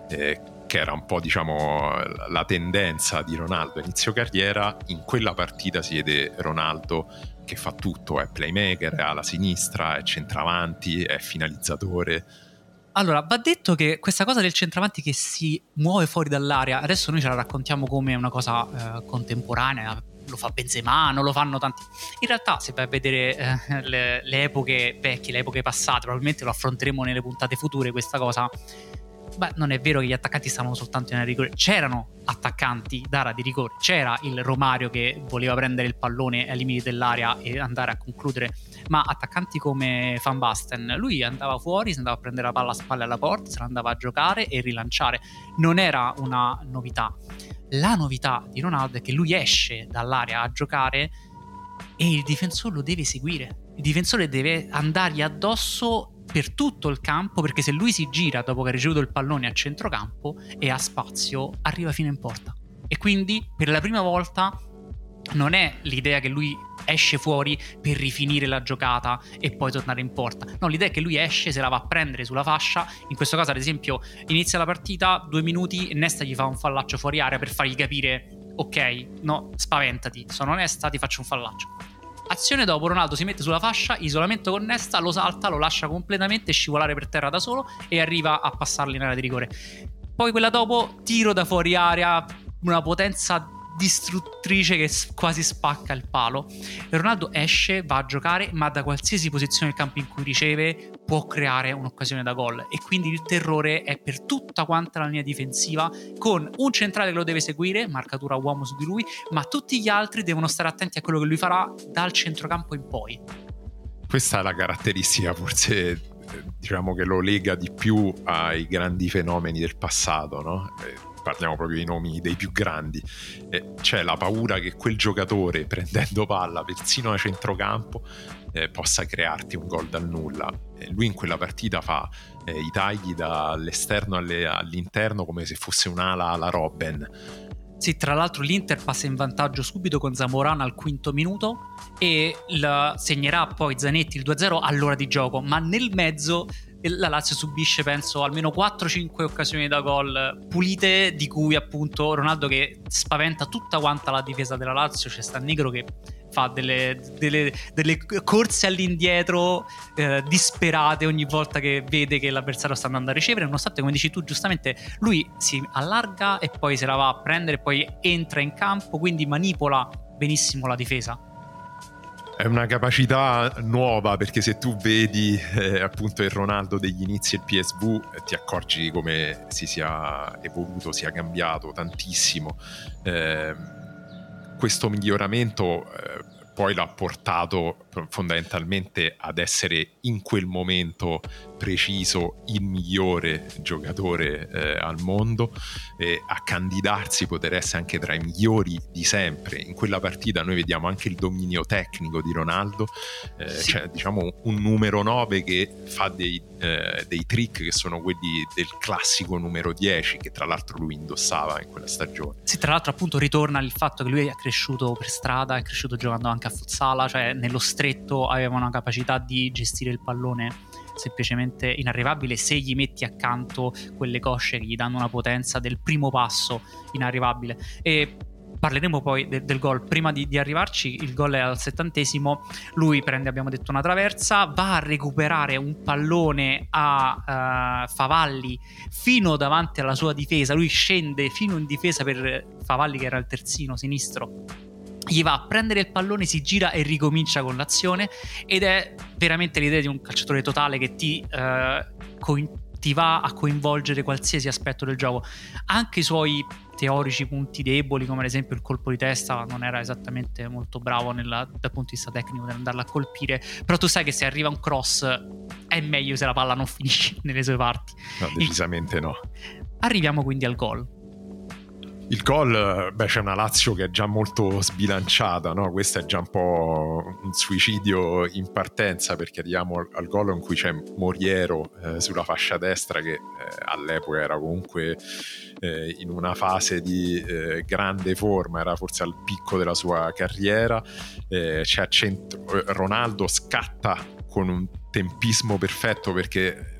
eh, che era un po' diciamo la tendenza di Ronaldo inizio carriera. In quella partita si vede Ronaldo che fa tutto, è playmaker, è alla sinistra, è centravanti, è finalizzatore allora, va detto che questa cosa del centravanti che si muove fuori dall'area, adesso noi ce la raccontiamo come una cosa eh, contemporanea, lo fa Benzema, non lo fanno tanti. In realtà, se vai a vedere eh, le, le, epoche vecchie, le epoche passate, probabilmente lo affronteremo nelle puntate future questa cosa Beh, non è vero che gli attaccanti stavano soltanto in area di rigore, c'erano attaccanti d'area di rigore, c'era il Romario che voleva prendere il pallone ai limiti dell'area e andare a concludere, ma attaccanti come Van Basten, lui andava fuori, si andava a prendere la palla a spalle alla porta, se la andava a giocare e rilanciare, non era una novità. La novità di Ronaldo è che lui esce dall'area a giocare e il difensore lo deve seguire. Il difensore deve andargli addosso per tutto il campo perché se lui si gira dopo che ha ricevuto il pallone a centrocampo e ha spazio arriva fino in porta e quindi per la prima volta non è l'idea che lui esce fuori per rifinire la giocata e poi tornare in porta. No, l'idea è che lui esce, se la va a prendere sulla fascia. In questo caso, ad esempio, inizia la partita, due minuti e Nesta gli fa un fallaccio fuori area per fargli capire: ok, no, spaventati, sono onesta, ti faccio un fallaccio. Azione dopo, Ronaldo si mette sulla fascia, isolamento con Nesta, lo salta, lo lascia completamente scivolare per terra da solo e arriva a passarli in area di rigore. Poi quella dopo, tiro da fuori area, una potenza distruttrice che quasi spacca il palo. Ronaldo esce, va a giocare, ma da qualsiasi posizione del campo in cui riceve può creare un'occasione da gol. E quindi il terrore è per tutta quanta la linea difensiva, con un centrale che lo deve seguire, marcatura uomo su di lui, ma tutti gli altri devono stare attenti a quello che lui farà dal centrocampo in poi. Questa è la caratteristica forse diciamo che lo lega di più ai grandi fenomeni del passato, no? Parliamo proprio dei nomi dei più grandi, eh, c'è la paura che quel giocatore prendendo palla persino a centrocampo eh, possa crearti un gol dal nulla. Eh, lui in quella partita fa eh, i tagli dall'esterno alle, all'interno come se fosse un'ala alla Robben. Sì, tra l'altro l'Inter passa in vantaggio subito con Zamorano al quinto minuto e segnerà poi Zanetti il 2-0 all'ora di gioco, ma nel mezzo la Lazio subisce penso almeno 4-5 occasioni da gol pulite di cui appunto Ronaldo che spaventa tutta quanta la difesa della Lazio. C'è sta Negro che fa delle, delle, delle corse all'indietro eh, disperate ogni volta che vede che l'avversario sta andando a ricevere. Nonostante come dici tu giustamente lui si allarga e poi se la va a prendere poi entra in campo quindi manipola benissimo la difesa è una capacità nuova perché se tu vedi eh, appunto il Ronaldo degli inizi del PSV eh, ti accorgi come si sia evoluto, sia cambiato tantissimo. Eh, questo miglioramento eh, poi l'ha portato fondamentalmente ad essere in quel momento preciso il migliore giocatore eh, al mondo, eh, a candidarsi, poter essere anche tra i migliori di sempre. In quella partita noi vediamo anche il dominio tecnico di Ronaldo, eh, sì. cioè diciamo un numero 9 che fa dei, eh, dei trick che sono quelli del classico numero 10 che tra l'altro lui indossava in quella stagione. Sì, tra l'altro appunto ritorna il fatto che lui è cresciuto per strada, è cresciuto giocando anche a futsala, cioè nello stretto aveva una capacità di gestire il pallone semplicemente inarrivabile se gli metti accanto quelle cosce che gli danno una potenza del primo passo inarrivabile e parleremo poi de- del gol. Prima di-, di, arrivarci, il gol è al settantesimo. Lui prende, abbiamo detto, una traversa, va a recuperare un pallone a uh, Favalli fino davanti alla sua difesa. Lui scende fino in difesa per Favalli, che era il terzino sinistro gli va a prendere il pallone, si gira e ricomincia con l'azione ed è veramente l'idea di un calciatore totale che ti, eh, co- ti va a coinvolgere qualsiasi aspetto del gioco. Anche i suoi teorici punti deboli, come ad esempio il colpo di testa, non era esattamente molto bravo nella, dal punto di vista tecnico nell'andarla a colpire, però tu sai che se arriva un cross è meglio se la palla non finisce nelle sue parti. No, decisamente no. Arriviamo quindi al gol Il gol, beh, c'è una Lazio che è già molto sbilanciata, no? Questo è già un po' un suicidio in partenza perché arriviamo al, al gol in cui c'è Moriero eh, sulla fascia destra che eh, all'epoca era comunque eh, in una fase di eh, grande forma, era forse al picco della sua carriera. Eh, c'è centro, Ronaldo scatta con un tempismo perfetto perché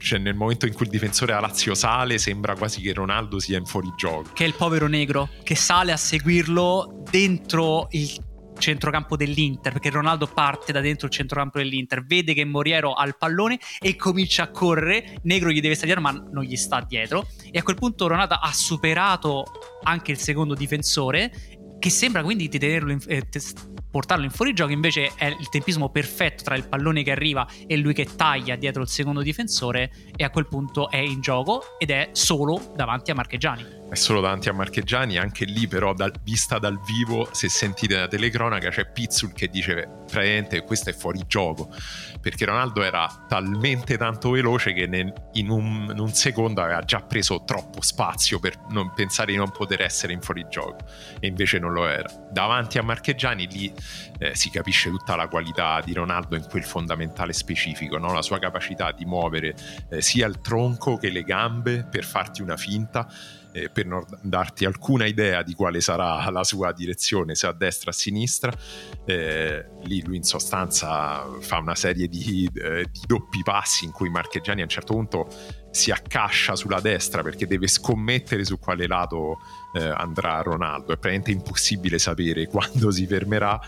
cioè nel momento in cui il difensore a Lazio sale sembra quasi che Ronaldo sia in fuorigioco. Che è il povero negro che sale a seguirlo dentro il centrocampo dell'Inter, perché Ronaldo parte da dentro il centrocampo dell'Inter, vede che Moriero ha il pallone e comincia a correre, Negro gli deve stare dietro ma non gli sta dietro e a quel punto Ronaldo ha superato anche il secondo difensore che sembra quindi di tenerlo in, eh, portarlo in fuorigioco invece è il tempismo perfetto tra il pallone che arriva e lui che taglia dietro il secondo difensore e a quel punto è in gioco ed è solo davanti a Marcheggiani è solo davanti a Marcheggiani, anche lì però dal, vista dal vivo, se sentite la telecronaca c'è Pizzul che dice praticamente questo è fuori gioco, perché Ronaldo era talmente tanto veloce che nel, in, un, in, un, secondo aveva già preso troppo spazio per non, pensare di non poter essere in fuorigioco e invece non lo era. Davanti a Marcheggiani lì eh, si capisce tutta la qualità di Ronaldo in quel fondamentale specifico, no? la sua capacità di muovere eh, sia il tronco che le gambe per farti una finta eh, per non darti alcuna idea di quale sarà la sua direzione, se a destra o a sinistra. Eh, lì lui in sostanza fa una serie di, eh, di doppi passi in cui Marcheggiani a un certo punto si accascia sulla destra perché deve scommettere su quale lato eh, andrà Ronaldo. È praticamente impossibile sapere quando si fermerà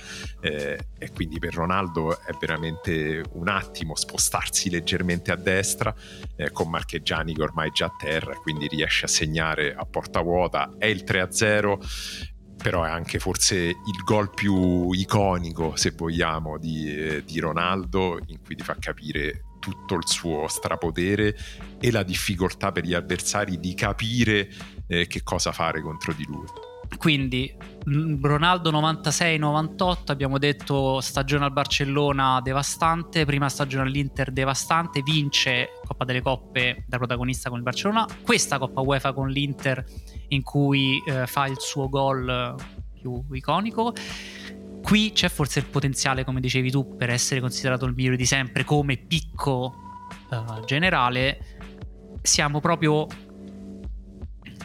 eh, e quindi per Ronaldo è veramente un attimo spostarsi leggermente a destra eh, con Marcheggiani che ormai è già a terra quindi riesce a segnare a porta vuota. È il 3-0 però è anche forse il gol più iconico, se vogliamo, di, eh, di Ronaldo, in cui ti fa capire tutto il suo strapotere e la difficoltà per gli avversari di capire eh, che cosa fare contro di lui. Quindi Ronaldo 96-98 abbiamo detto stagione al Barcellona devastante, prima stagione all'Inter devastante, vince Coppa delle Coppe da protagonista con il Barcellona, questa Coppa UEFA con l'Inter in cui eh, fa il suo gol più iconico Qui c'è forse il potenziale, come dicevi tu, per essere considerato il migliore di sempre come picco uh, generale. Siamo proprio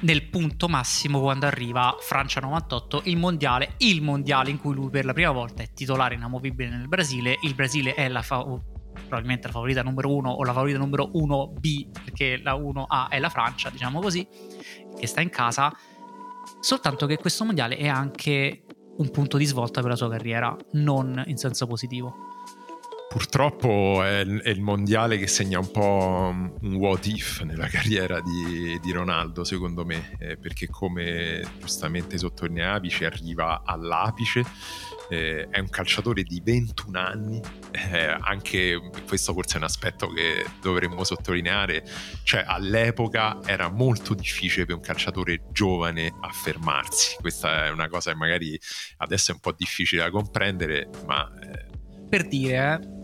nel punto massimo quando arriva Francia 98, il mondiale, il mondiale in cui lui per la prima volta è titolare inamovibile nel Brasile. Il Brasile è la fa- probabilmente la favorita numero 1 o la favorita numero 1B, perché la 1A è la Francia, diciamo così, che sta in casa. Soltanto che questo mondiale è anche un punto di svolta per la sua carriera, non in senso positivo. Purtroppo è, è, il mondiale che segna un po' un what if nella carriera di, di Ronaldo, secondo me, eh, perché come giustamente sottolineavi ci arriva all'apice eh, è un calciatore di 21 anni, eh, anche questo forse è un aspetto che dovremmo sottolineare, cioè all'epoca era molto difficile per un calciatore giovane affermarsi, questa è una cosa che magari adesso è un po' difficile da comprendere, ma... Eh... Per dire, eh,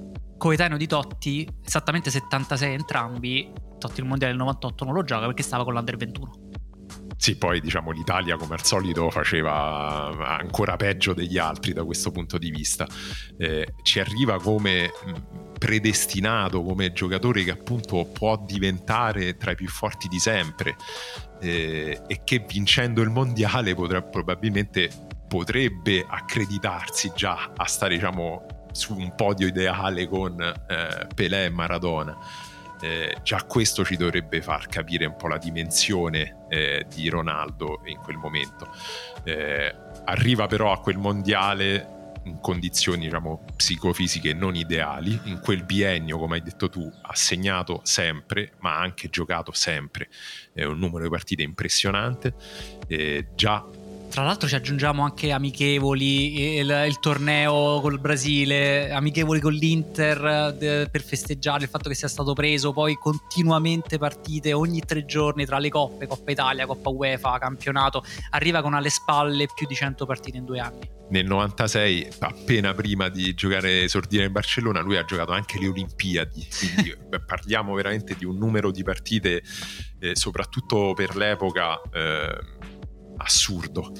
coetaneo di Totti, esattamente 76 entrambi, Totti il mondiale del 98 non lo gioca perché stava con l'Under 21. Sì, poi diciamo l'Italia come al solito faceva ancora peggio degli altri da questo punto di vista. Eh, ci arriva come predestinato, come giocatore che appunto può diventare tra i più forti di sempre eh, e che vincendo il mondiale potrà, probabilmente potrebbe accreditarsi già a stare diciamo su un podio ideale con eh, Pelé e Maradona. Eh, già questo ci dovrebbe far capire un po' la dimensione eh, di Ronaldo in quel momento. Eh, arriva però a quel mondiale in condizioni diciamo, psicofisiche non ideali, in quel biennio, come hai detto tu, ha segnato sempre, ma ha anche giocato sempre, è un numero di partite impressionante, eh, già tra l'altro ci aggiungiamo anche amichevoli, il, il torneo col Brasile, amichevoli con l'Inter de, per festeggiare il fatto che sia stato preso, poi continuamente partite ogni tre giorni tra le coppe, Coppa Italia, Coppa UEFA, campionato, arriva con alle spalle più di 100 partite in due anni. Nel 96, appena prima di giocare esordire in Barcellona, lui ha giocato anche le Olimpiadi, quindi parliamo veramente di un numero di partite, eh, soprattutto per l'epoca. Eh, assurdo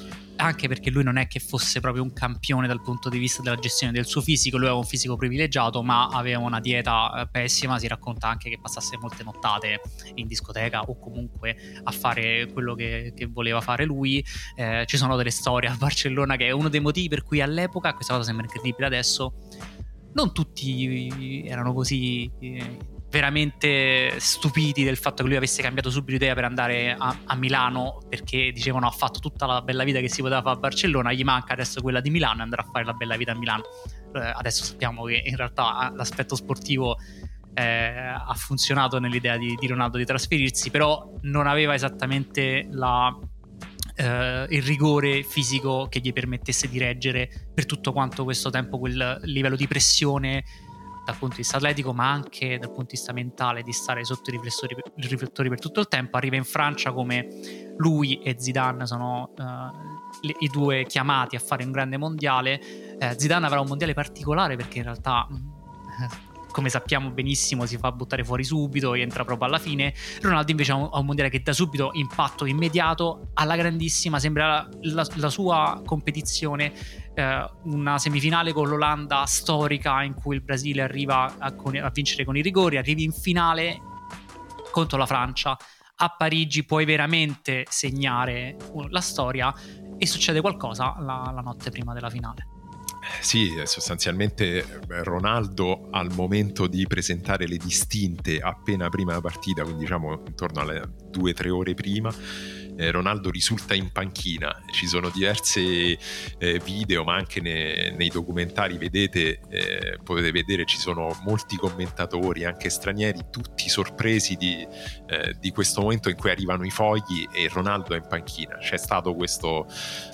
anche perché lui non è che fosse proprio un campione dal punto di vista della gestione del suo fisico, lui aveva un fisico privilegiato, ma aveva una dieta eh, pessima, si racconta anche che passasse molte nottate in discoteca o comunque a fare quello che, che voleva fare lui. Eh, ci sono delle storie a Barcellona che è uno dei motivi per cui all'epoca, questa cosa sembra incredibile adesso, non tutti erano così eh, veramente stupiti del fatto che lui avesse cambiato subito idea per andare a, a, Milano perché dicevano ha fatto tutta la bella vita che si poteva fare a Barcellona, gli manca adesso quella di Milano e andrà a fare la bella vita a Milano. Eh, adesso sappiamo che in realtà l'aspetto sportivo eh, ha funzionato nell'idea di, di, Ronaldo di trasferirsi, però non aveva esattamente la, eh, il rigore fisico che gli permettesse di reggere per tutto quanto questo tempo quel livello di pressione dal punto di vista atletico, ma anche dal punto di vista mentale di stare sotto i riflettori, i riflettori per tutto il tempo. Arriva in Francia come lui e Zidane sono uh, i due chiamati a fare un grande mondiale. Uh, Zidane avrà un mondiale particolare perché in realtà come sappiamo benissimo si fa buttare fuori subito, entra proprio alla fine. Ronaldo invece ha un, ha un mondiale che da subito impatto immediato, alla grandissima, sembra la, la sua competizione eh, una semifinale con l'Olanda storica in cui il Brasile arriva a, a vincere con i rigori, arrivi in finale contro la Francia. A Parigi puoi veramente segnare la storia e succede qualcosa la, la notte prima della finale. Sì, sostanzialmente eh, Ronaldo al momento di presentare le distinte appena prima della partita, quindi diciamo intorno alle due o tre ore prima, eh, Ronaldo risulta in panchina. Ci sono diversi eh, video, ma anche ne, nei documentari vedete, eh, potete vedere, ci sono molti commentatori, anche stranieri, tutti sorpresi di, eh, di, questo momento in cui arrivano i fogli e Ronaldo è in panchina. C'è stato questo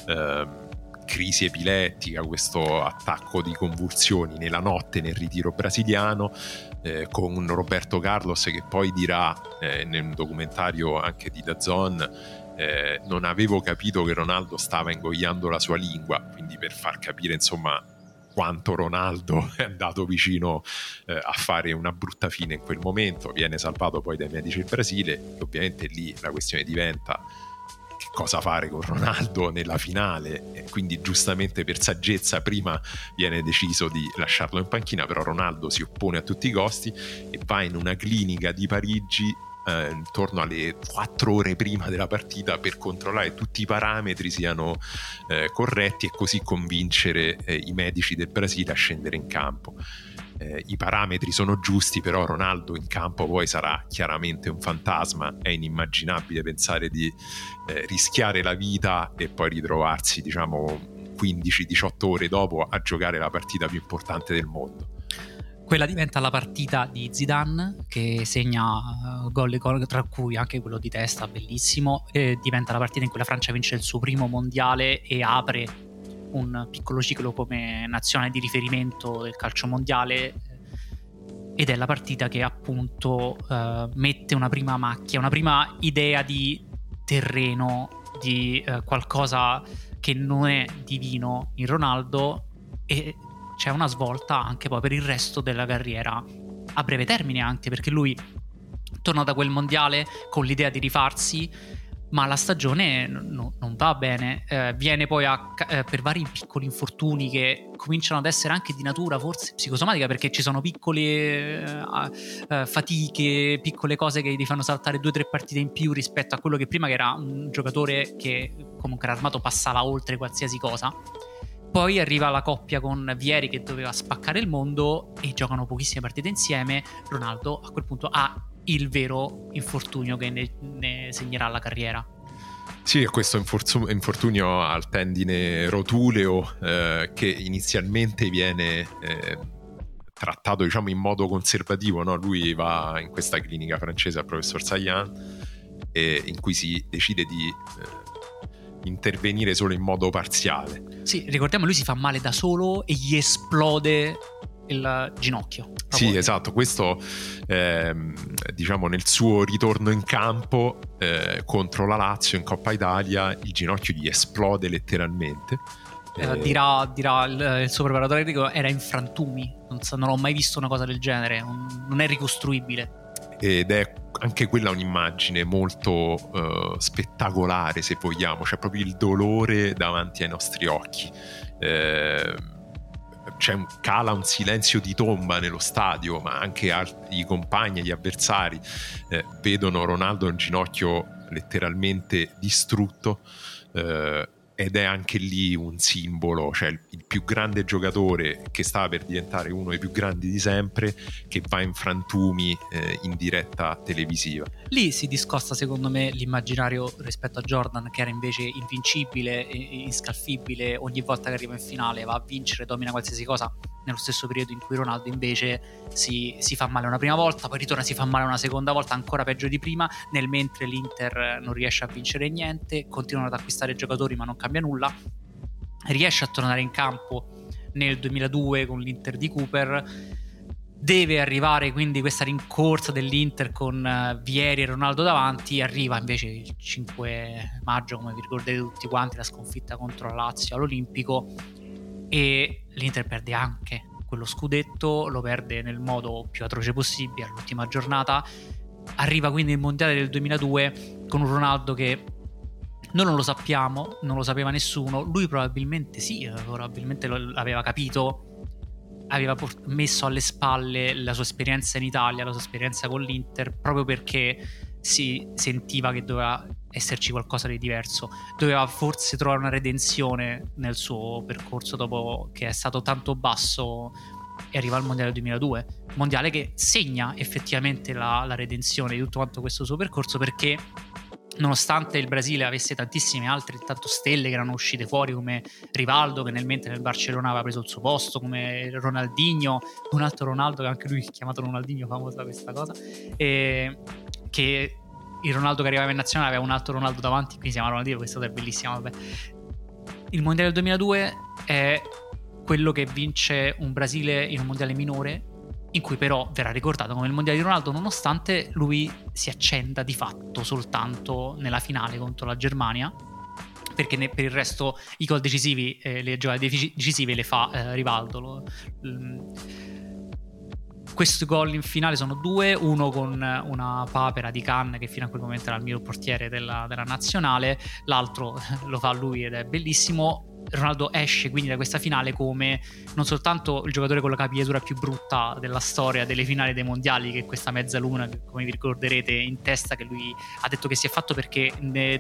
ehm, crisi epilettica, questo attacco di convulsioni nella notte nel ritiro brasiliano, eh, con Roberto Carlos che poi dirà eh, nel documentario anche di Dazon eh, non avevo capito che Ronaldo stava ingoiando la sua lingua, quindi per far capire insomma quanto Ronaldo è andato vicino eh, a fare una brutta fine in quel momento, viene salvato poi dai medici del Brasile e ovviamente lì la questione diventa cosa fare con Ronaldo nella finale e quindi giustamente per saggezza prima viene deciso di lasciarlo in panchina però Ronaldo si oppone a tutti i costi e va in una clinica di Parigi eh, intorno alle 4 ore prima della partita per controllare tutti i parametri siano eh, corretti e così convincere eh, i medici del Brasile a scendere in campo eh, i parametri sono giusti, però Ronaldo in campo poi sarà chiaramente un fantasma, è inimmaginabile pensare di eh, rischiare la vita e poi ritrovarsi, diciamo, 15-18 ore dopo a giocare la partita più importante del mondo. Quella diventa la partita di Zidane che segna uh, gol, tra cui anche quello di testa, bellissimo. E diventa la partita in cui la Francia vince il suo primo mondiale e apre un piccolo ciclo come nazionale di riferimento del calcio mondiale eh, ed è la partita che appunto uh, mette una prima macchia, una prima idea di terreno, di uh, qualcosa che non è divino in Ronaldo e c'è una svolta anche poi per il resto della carriera a breve termine anche perché lui torna da quel mondiale con l'idea di rifarsi ma la stagione no, non va bene, eh, viene poi a, eh, per vari piccoli infortuni che cominciano ad essere anche di natura forse psicosomatica perché ci sono piccole eh, eh fatiche, piccole cose che gli fanno saltare due o tre partite in più rispetto a quello che prima che era un giocatore che comunque era armato passava oltre qualsiasi cosa. Poi arriva la coppia con Vieri che doveva spaccare il mondo e giocano pochissime partite insieme. Ronaldo a quel punto ha il vero infortunio che ne, ne segnerà la carriera. Sì, questo infortunio al tendine rotuleo eh, che inizialmente viene eh, trattato diciamo in modo conservativo, no? lui va in questa clinica francese al professor Sayan eh, in cui si decide di eh, intervenire solo in modo parziale. Sì, ricordiamo lui si fa male da solo e gli esplode il ginocchio. Sì, esatto, questo ehm, diciamo nel suo ritorno in campo eh, contro la Lazio in Coppa Italia il ginocchio gli esplode letteralmente. Eh, eh, dirà, dirà il, il, suo preparatore dico, era in frantumi, non, so, non, ho mai visto una cosa del genere, non, non è ricostruibile. Ed è anche quella è un'immagine molto uh, spettacolare, se vogliamo, c'è proprio il dolore davanti ai nostri occhi. Eh, c'è un, cala un silenzio di tomba nello stadio, ma anche i compagni, gli avversari eh, vedono Ronaldo in ginocchio letteralmente distrutto. Eh, ed è anche lì un simbolo, cioè il, più grande giocatore che stava per diventare uno dei più grandi di sempre, che va in frantumi eh, in diretta televisiva. Lì si discosta secondo me l'immaginario rispetto a Jordan, che era invece invincibile, inscalfibile, ogni volta che arriva in finale va a vincere, domina qualsiasi cosa, nello stesso periodo in cui Ronaldo invece si, si fa male una prima volta, poi ritorna si fa male una seconda volta, ancora peggio di prima, nel mentre l'Inter non riesce a vincere niente, continuano ad acquistare giocatori ma non cambia nulla, riesce a tornare in campo nel 2002 con l'Inter di Cooper, deve arrivare quindi questa rincorsa dell'Inter con uh, Vieri e Ronaldo davanti, arriva invece il 5 maggio, come vi ricordate tutti quanti, la sconfitta contro la Lazio all'Olimpico. E l'Inter perde anche quello scudetto, lo perde nel modo più atroce possibile all'ultima giornata. Arriva quindi il mondiale del 2002 con un Ronaldo che noi non lo sappiamo, non lo sapeva nessuno, lui probabilmente sì, probabilmente l'aveva capito, aveva messo alle spalle la sua esperienza in Italia, la sua esperienza con l'Inter, proprio perché si sentiva che doveva esserci qualcosa di diverso, doveva forse trovare una redenzione nel suo percorso dopo che è stato tanto basso e arriva al mondiale 2002, mondiale che segna effettivamente la, la redenzione di tutto quanto questo suo percorso perché nonostante il Brasile avesse tantissime altre tanto stelle che erano uscite fuori come Rivaldo che nel mentre nel Barcellona aveva preso il suo posto come Ronaldinho un altro Ronaldo che anche lui chiamato Ronaldinho famosa questa cosa e che il Ronaldo che arrivava in nazionale aveva un altro Ronaldo davanti quindi si chiama Ronaldinho questa è bellissima vabbè. il mondiale del 2002 è quello che vince un Brasile in un mondiale minore in cui però verrà ricordato come il mondiale di Ronaldo nonostante lui si accenda di fatto soltanto nella finale contro la Germania perché ne, per il resto i gol decisivi eh, le giocate decisive le fa eh, Rivaldo lo, l, questi gol in finale sono due, uno con una papera di Cannes che fino a quel momento era il mio portiere della, della nazionale, l'altro lo fa lui ed è bellissimo. Ronaldo esce quindi da questa finale come non soltanto il giocatore con la capigliatura più brutta della storia delle finali dei mondiali, che è questa mezzaluna, come vi ricorderete in testa, che lui ha detto che si è fatto perché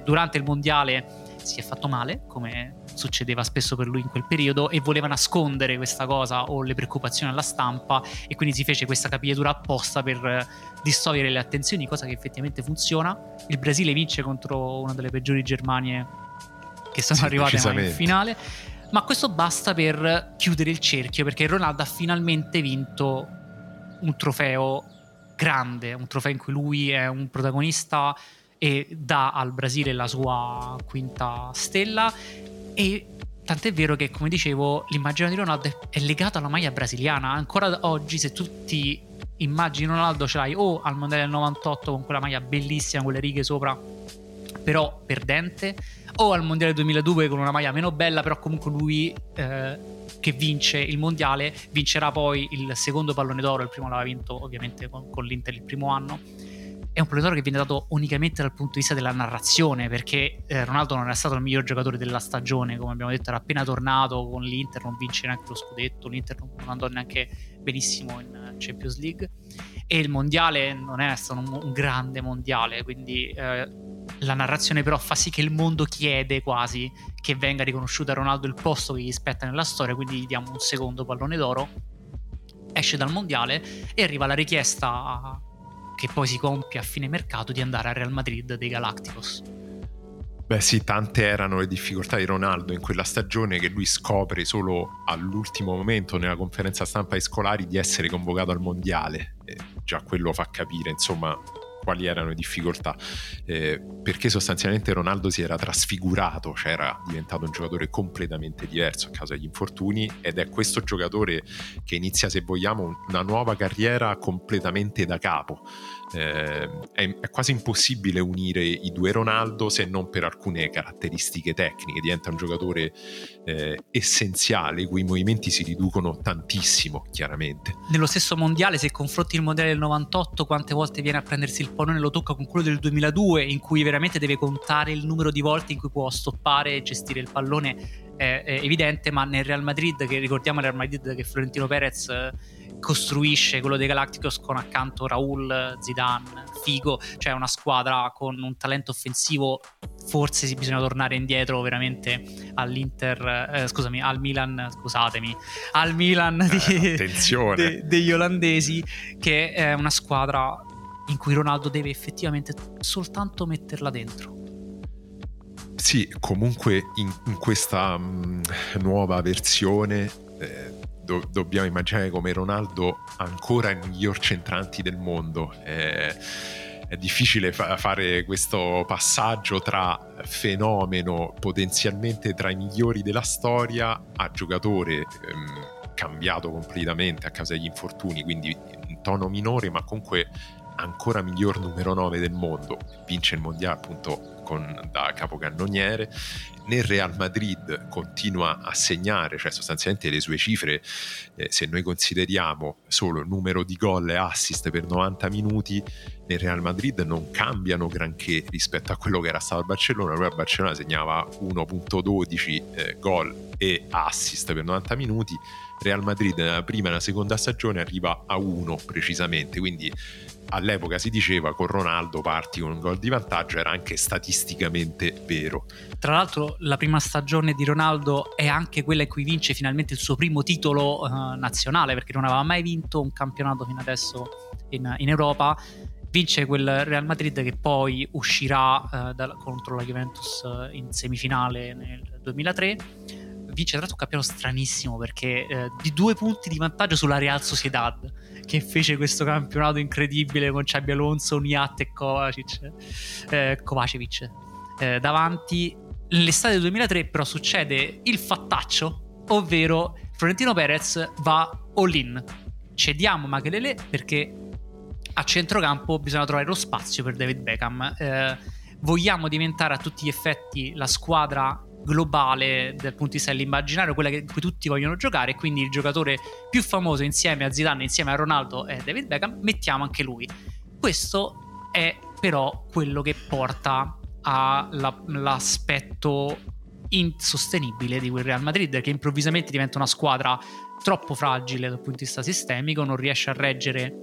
durante il mondiale si è fatto male, come succedeva spesso per lui in quel periodo, e voleva nascondere questa cosa o le preoccupazioni alla stampa, e quindi si fece questa capigliatura apposta per distogliere le attenzioni, cosa che effettivamente funziona. Il Brasile vince contro una delle peggiori Germanie che sono sì, arrivate in finale. Ma questo basta per chiudere il cerchio perché Ronaldo ha finalmente vinto un trofeo grande, un trofeo in cui lui è un protagonista e dà al Brasile la sua quinta stella. E tant'è vero che come dicevo l'immagine di Ronaldo è legata alla maglia brasiliana. Ancora oggi se tu ti immagini Ronaldo ce l'hai o al mondiale del 98 con quella maglia bellissima con le righe sopra però perdente o al mondiale 2002 con una maglia meno bella, però comunque lui eh, che vince il mondiale vincerà poi il secondo pallone d'oro, il primo l'aveva vinto ovviamente con, con l'Inter il primo anno. È un pallone d'oro che viene dato unicamente dal punto di vista della narrazione, perché eh, Ronaldo non è stato il miglior giocatore della stagione, come abbiamo detto, era appena tornato con l'Inter, non vince neanche lo scudetto, l'Inter non andò neanche benissimo in Champions League e il mondiale non è stato un, un grande mondiale, quindi eh, la narrazione però fa sì che il mondo chiede quasi che venga riconosciuto a Ronaldo il posto che gli spetta nella storia, quindi gli diamo un secondo pallone d'oro. Esce dal mondiale e arriva la richiesta che poi si compie a fine mercato di andare al Real Madrid dei Galacticos. Beh sì, tante erano le difficoltà di Ronaldo in quella stagione che lui scopre solo all'ultimo momento nella conferenza stampa ai scolari di essere convocato al mondiale. E già quello fa capire, insomma, quali erano le difficoltà, eh, perché sostanzialmente Ronaldo si era trasfigurato, cioè era diventato un giocatore completamente diverso a causa degli infortuni ed è questo giocatore che inizia, se vogliamo, una nuova carriera completamente da capo. Eh, è, è, quasi impossibile unire i due Ronaldo se non per alcune caratteristiche tecniche, diventa un giocatore eh, essenziale, i cui movimenti si riducono tantissimo, chiaramente. Nello stesso mondiale, se confronti il mondiale del 98, quante volte viene a prendersi il pallone lo tocca con quello del 2002, in cui veramente deve contare il numero di volte in cui può stoppare e gestire il pallone è, è evidente, ma nel Real Madrid, che ricordiamo il Real Madrid che Florentino Perez eh, costruisce quello dei Galacticos con accanto Raul, Zidane, Figo, cioè una squadra con un talento offensivo. Forse si bisogna tornare indietro veramente all'Inter, eh, scusami, al Milan, scusatemi, al Milan di, eh, de, degli olandesi, che è una squadra in cui Ronaldo deve effettivamente soltanto metterla dentro. Sì, comunque in, in questa mh, mm, nuova versione eh, do, dobbiamo immaginare come Ronaldo ancora il miglior centranti del mondo. Eh, è difficile fa- fare questo passaggio tra fenomeno potenzialmente tra i migliori della storia a giocatore ehm, cambiato completamente a causa degli infortuni, quindi in tono minore, ma comunque ancora miglior numero 9 del mondo. Vince il mondiale appunto con, da capocannoniere. Nel Real Madrid continua a segnare, cioè sostanzialmente le sue cifre, eh, se noi consideriamo solo il numero di gol e assist per 90 minuti, nel Real Madrid non cambiano granché rispetto a quello che era stato a Barcellona. Lui a Barcellona segnava 1.12 eh, gol e assist per 90 minuti. Real Madrid nella prima e nella seconda stagione arriva a 1 precisamente, quindi all'epoca si diceva con Ronaldo parti con un gol di vantaggio, era anche statisticamente vero. Tra l'altro la prima stagione di Ronaldo è anche quella in cui vince finalmente il suo primo titolo uh, nazionale, perché non aveva mai vinto un campionato fino adesso in, in Europa. Vince quel Real Madrid che poi uscirà uh, da, contro la Juventus uh, in semifinale nel 2003 vince tra l'altro un campionato stranissimo perché eh, di due punti di vantaggio sulla Real Sociedad che fece questo campionato incredibile con Xabi Alonso, Niat e Kovacic, eh, Kovacevic eh, davanti. L'estate del 2003 però succede il fattaccio, ovvero Florentino Perez va all in. Cediamo Makelele perché a centrocampo bisogna trovare lo spazio per David Beckham. Eh, vogliamo diventare a tutti gli effetti la squadra globale dal punto di vista dell'immaginario, quella in cui tutti vogliono giocare, quindi il giocatore più famoso insieme a Zidane, insieme a Ronaldo e David Beckham, mettiamo anche lui. Questo è però quello che porta all'aspetto insostenibile di quel Real Madrid, che improvvisamente diventa una squadra troppo fragile dal punto di vista sistemico, non riesce a reggere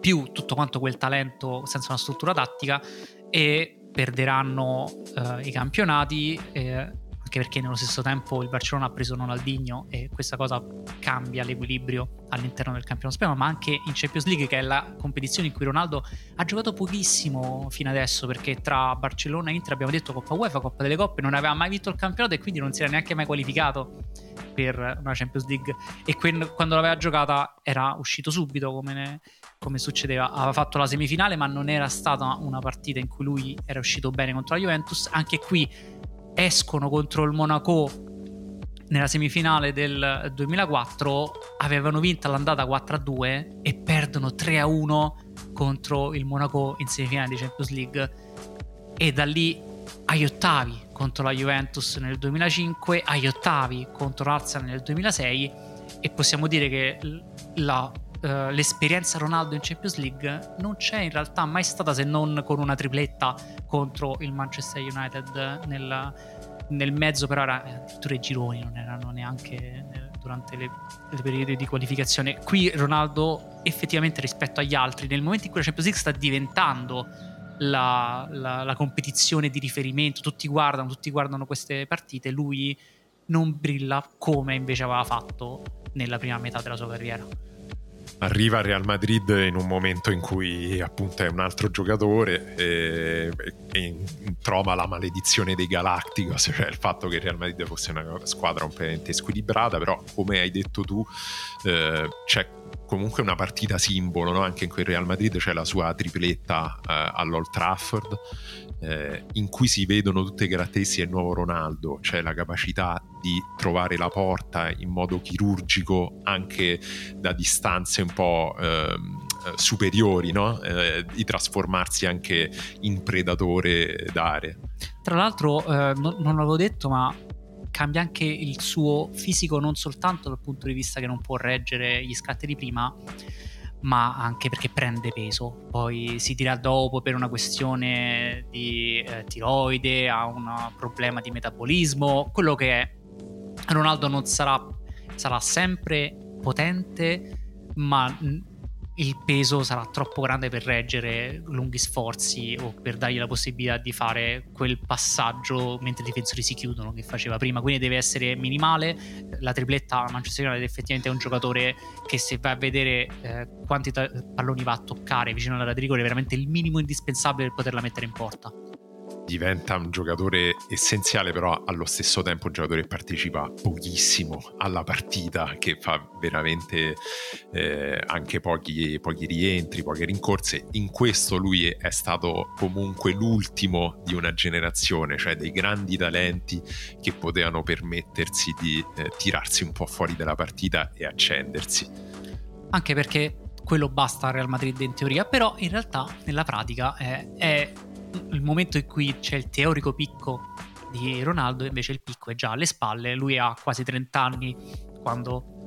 più tutto quanto quel talento senza una struttura tattica e perderanno uh, i campionati, eh, anche perché nello stesso tempo il Barcellona ha preso Ronaldinho e questa cosa cambia l'equilibrio all'interno del campionato spagnolo, ma anche in Champions League, che è la competizione in cui Ronaldo ha giocato pochissimo fino adesso, perché tra Barcellona e Inter abbiamo detto Coppa UEFA, Coppa delle Coppe, non aveva mai vinto il campionato e quindi non si era neanche mai qualificato per una Champions League. E quando l'aveva giocata era uscito subito come come succedeva, aveva fatto la semifinale, ma non era stata una partita in cui lui era uscito bene contro la Juventus. Anche qui escono contro il Monaco nella semifinale del 2004, avevano vinto l'andata 4-2 e perdono 3-1 contro il Monaco in semifinale di Champions League. E da lì agli ottavi contro la Juventus nel 2005, agli ottavi contro l'Arsenal nel 2006 e possiamo dire che la Uh, l'esperienza Ronaldo in Champions League non c'è in realtà mai stata se non con una tripletta contro il Manchester United nel, nel mezzo però era addirittura i gironi non erano neanche eh, durante le, le periodi di qualificazione. Qui Ronaldo effettivamente rispetto agli altri nel momento in cui la Champions League sta diventando la, la, la competizione di riferimento tutti guardano, tutti guardano queste partite lui non brilla come invece aveva fatto nella prima metà della sua carriera arriva al Real Madrid in un momento in cui appunto è un altro giocatore e, e trova la maledizione dei Galacticos, cioè il fatto che il Real Madrid fosse una squadra completamente squilibrata, però come hai detto tu eh, c'è comunque una partita simbolo, no? anche in quel Real Madrid c'è la sua tripletta eh, all'Old Trafford eh, in cui si vedono tutte le caratteristiche del nuovo Ronaldo, cioè la capacità di trovare la porta in modo chirurgico anche da distanze un po' ehm, eh, superiori, no? eh, di trasformarsi anche in predatore d'area. Tra l'altro, eh, non, non l'avevo detto, ma cambia anche il suo fisico non soltanto dal punto di vista che non può reggere gli scatti di prima, ma anche perché prende peso. Poi si dirà dopo per una questione di eh, tiroide, ha un problema di metabolismo, quello che è. Ronaldo non sarà, sarà sempre potente, ma il peso sarà troppo grande per reggere lunghi sforzi o per dargli la possibilità di fare quel passaggio mentre i difensori si chiudono che faceva prima. Quindi deve essere minimale. La tripletta Manchester United effettivamente è un giocatore che se vai a vedere eh, quanti ta- palloni va a toccare vicino alla rigore è veramente il minimo indispensabile per poterla mettere in porta diventa un giocatore essenziale, però allo stesso tempo un giocatore che partecipa pochissimo alla partita, che fa veramente eh, anche pochi, pochi, rientri, poche rincorse. In questo lui è stato comunque l'ultimo di una generazione, cioè dei grandi talenti che potevano permettersi di eh, tirarsi un po' fuori dalla partita e accendersi. Anche perché quello basta al Real Madrid in teoria, però in realtà nella pratica è, è il momento in cui c'è il teorico picco di Ronaldo, invece il picco è già alle spalle, lui ha quasi 30 anni quando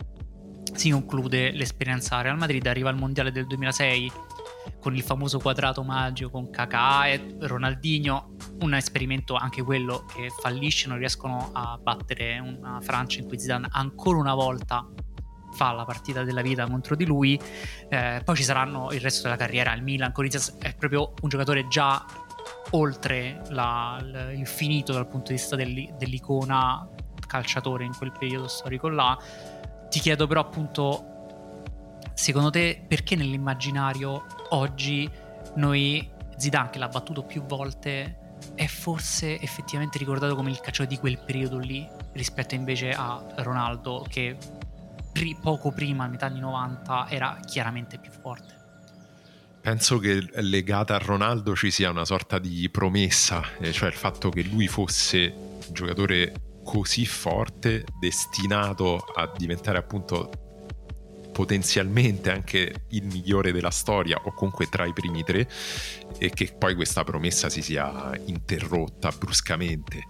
si conclude l'esperienza Real Madrid, arriva al Mondiale del 2006 con il famoso quadrato magico con Kakà e Ronaldinho, un esperimento anche quello che fallisce, non riescono a battere una Francia in cui Zidane ancora una volta fa la partita della vita contro di lui, eh, poi ci saranno il resto della carriera, il Milan, Corinthians è proprio un giocatore già oltre la, il finito dal punto di vista dell'icona calciatore in quel periodo storico là. Ti chiedo però appunto, secondo te perché nell'immaginario oggi noi Zidane che l'ha battuto più volte è forse effettivamente ricordato come il calciatore di quel periodo lì rispetto invece a Ronaldo che poco prima, a metà anni 90, era chiaramente più forte? Penso che legata a Ronaldo ci sia una sorta di promessa, eh, cioè il fatto che lui fosse un giocatore così forte, destinato a diventare appunto potenzialmente anche il migliore della storia o comunque tra i primi tre e che poi questa promessa si sia interrotta bruscamente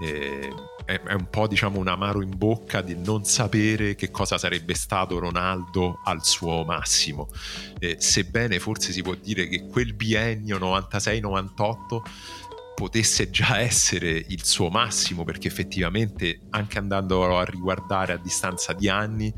eh, è, è, un po' diciamo un amaro in bocca di non sapere che cosa sarebbe stato Ronaldo al suo massimo. Eh, sebbene forse si può dire che quel biennio 96-98 potesse già essere il suo massimo perché effettivamente anche andando a riguardare a distanza di anni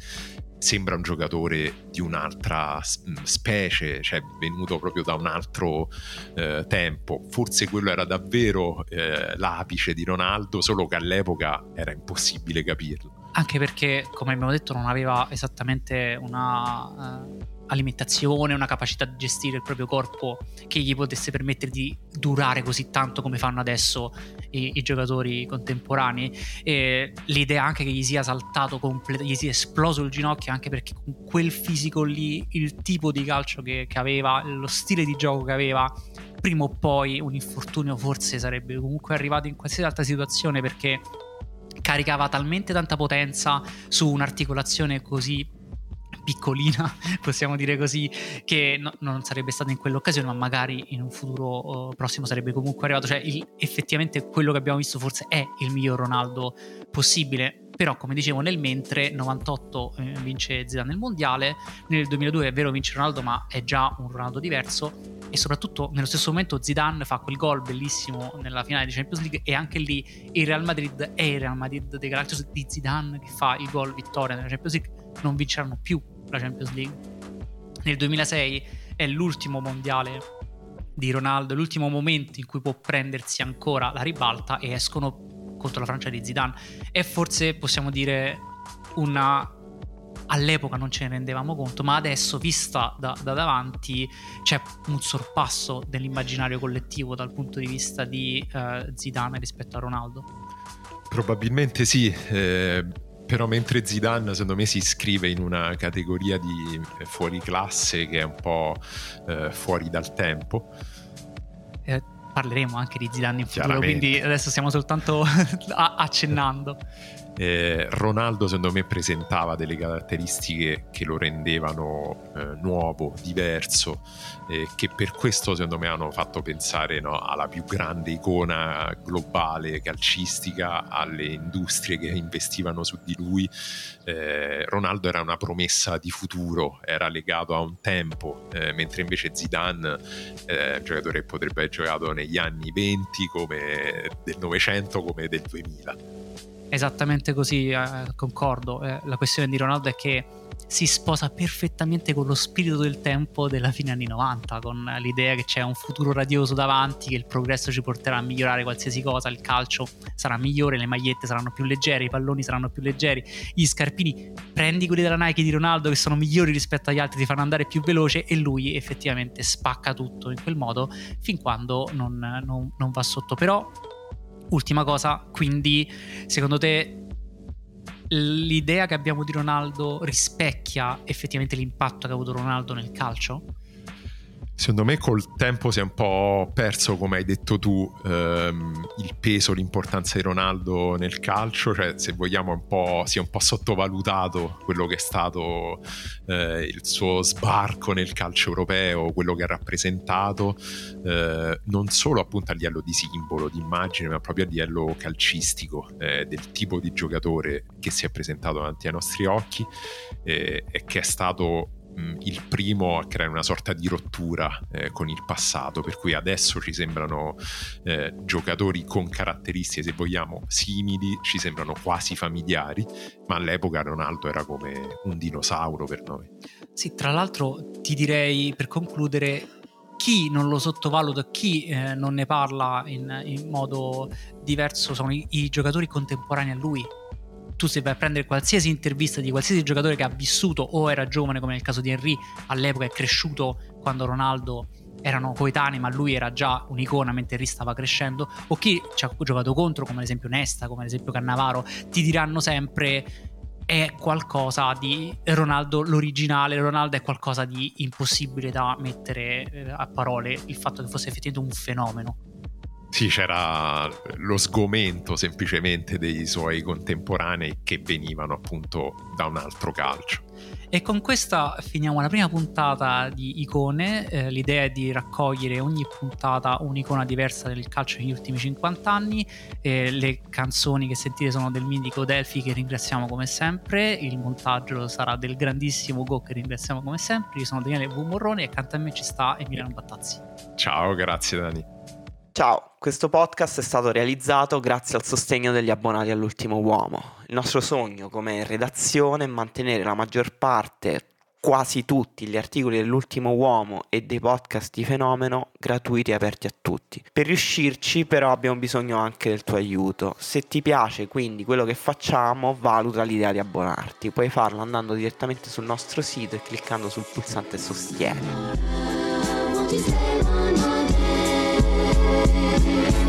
sembra un giocatore di un'altra specie, cioè venuto proprio da un altro eh, tempo. Forse quello era davvero eh, l'apice di Ronaldo, solo che all'epoca era impossibile capirlo. Anche perché, come abbiamo detto, non aveva esattamente una... Uh alimentazione, una capacità di gestire il proprio corpo che gli potesse permettere di durare così tanto come fanno adesso i, i giocatori contemporanei. E l'idea anche che gli sia saltato completamente, gli sia esploso il ginocchio, anche perché con quel fisico lì, il tipo di calcio che, che aveva, lo stile di gioco che aveva, prima o poi un infortunio forse sarebbe comunque arrivato in qualsiasi altra situazione perché caricava talmente tanta potenza su un'articolazione così piccolina, possiamo dire così, che no, non sarebbe stata in quell'occasione, ma magari in un futuro uh, prossimo sarebbe comunque arrivato. Cioè, il, effettivamente quello che abbiamo visto forse è il miglior Ronaldo possibile. Però, come dicevo, nel mentre 98 eh, vince Zidane nel mondiale, nel 2002 è vero vince Ronaldo, ma è già un Ronaldo diverso. E soprattutto nello stesso momento Zidane fa quel gol bellissimo nella finale di Champions League e anche lì il Real Madrid è il Real Madrid dei Galacticos di Zidane che fa il gol vittoria nella Champions League non vinceranno più la Champions League. Nel 2006 è l'ultimo mondiale di Ronaldo, l'ultimo momento in cui può prendersi ancora la ribalta e escono contro la Francia di Zidane. E forse possiamo dire una all'epoca non ce ne rendevamo conto, ma adesso vista da, da, davanti c'è un sorpasso dell'immaginario collettivo dal punto di vista di uh, Zidane rispetto a Ronaldo. Probabilmente sì, eh, però mentre Zidane secondo me si iscrive in una categoria di eh, fuori classe che è un po' eh, fuori dal tempo. Eh, parleremo anche di Zidane in futuro, quindi adesso stiamo soltanto accennando. Eh, Ronaldo secondo me presentava delle caratteristiche che lo rendevano eh, nuovo, diverso, eh, che per questo secondo me hanno fatto pensare no, alla più grande icona globale calcistica, alle industrie che investivano su di lui. Eh, Ronaldo era una promessa di futuro, era legato a un tempo, eh, mentre invece Zidane un giocatore che potrebbe aver giocato negli anni 20 come del Novecento come del 2000. Esattamente così, eh, concordo. Eh, la questione di Ronaldo è che si sposa perfettamente con lo spirito del tempo della fine anni 90, con l'idea che c'è un futuro radioso davanti, che il progresso ci porterà a migliorare qualsiasi cosa, il calcio sarà migliore, le magliette saranno più leggere, i palloni saranno più leggeri, gli scarpini, prendi quelli della Nike di Ronaldo che sono migliori rispetto agli altri, ti fanno andare più veloce e lui effettivamente spacca tutto in quel modo fin quando non, non, non va sotto. Però Ultima cosa, quindi secondo te l'idea che abbiamo di Ronaldo rispecchia effettivamente l'impatto che ha avuto Ronaldo nel calcio? Secondo me col tempo si è un po' perso, come hai detto tu, ehm, il peso, l'importanza di Ronaldo nel calcio, cioè se vogliamo un po', si è un po' sottovalutato quello che è stato eh, il suo sbarco nel calcio europeo, quello che ha rappresentato, eh, non solo appunto a livello di simbolo, di immagine, ma proprio a livello calcistico, eh, del tipo di giocatore che si è presentato davanti ai nostri occhi eh, e che è stato il primo a creare una sorta di rottura eh, con il passato, per cui adesso ci sembrano eh, giocatori con caratteristiche, se vogliamo, simili, ci sembrano quasi familiari, ma all'epoca Ronaldo era come un dinosauro per noi. Sì, tra l'altro ti direi per concludere chi non lo sottovaluta, chi eh, non ne parla in, in, modo diverso sono i, i giocatori contemporanei a lui tu se vai a prendere qualsiasi intervista di qualsiasi giocatore che ha vissuto o era giovane, come nel caso di Henry, all'epoca è cresciuto quando Ronaldo erano coetanei, ma lui era già un'icona mentre Henry stava crescendo, o chi ci ha giocato contro, come ad esempio Nesta, come ad esempio Cannavaro, ti diranno sempre è qualcosa di Ronaldo l'originale, Ronaldo è qualcosa di impossibile da mettere eh, a parole, il fatto che fosse effettivamente un fenomeno. Sì, c'era lo sgomento semplicemente dei suoi contemporanei che venivano appunto da un altro calcio. E con questa finiamo la prima puntata di Icone. Eh, l'idea è di raccogliere ogni puntata un'icona diversa del calcio negli ultimi 50 anni. Eh, le canzoni che sentite sono del mitico Delphi, che ringraziamo come sempre. Il montaggio sarà del grandissimo Go, che ringraziamo come sempre. Io sono Daniele V. Morrone e accanto a me ci sta Emiliano Battazzi. Ciao, grazie Dani. Ciao, questo podcast è stato realizzato grazie al sostegno degli abbonati all'ultimo uomo. Il nostro sogno come redazione è mantenere la maggior parte, quasi tutti gli articoli dell'ultimo uomo e dei podcast di fenomeno gratuiti e aperti a tutti. Per riuscirci però abbiamo bisogno anche del tuo aiuto. Se ti piace quindi quello che facciamo, valuta l'idea di abbonarti. Puoi farlo andando direttamente sul nostro sito e cliccando sul pulsante sostieni. Thank you.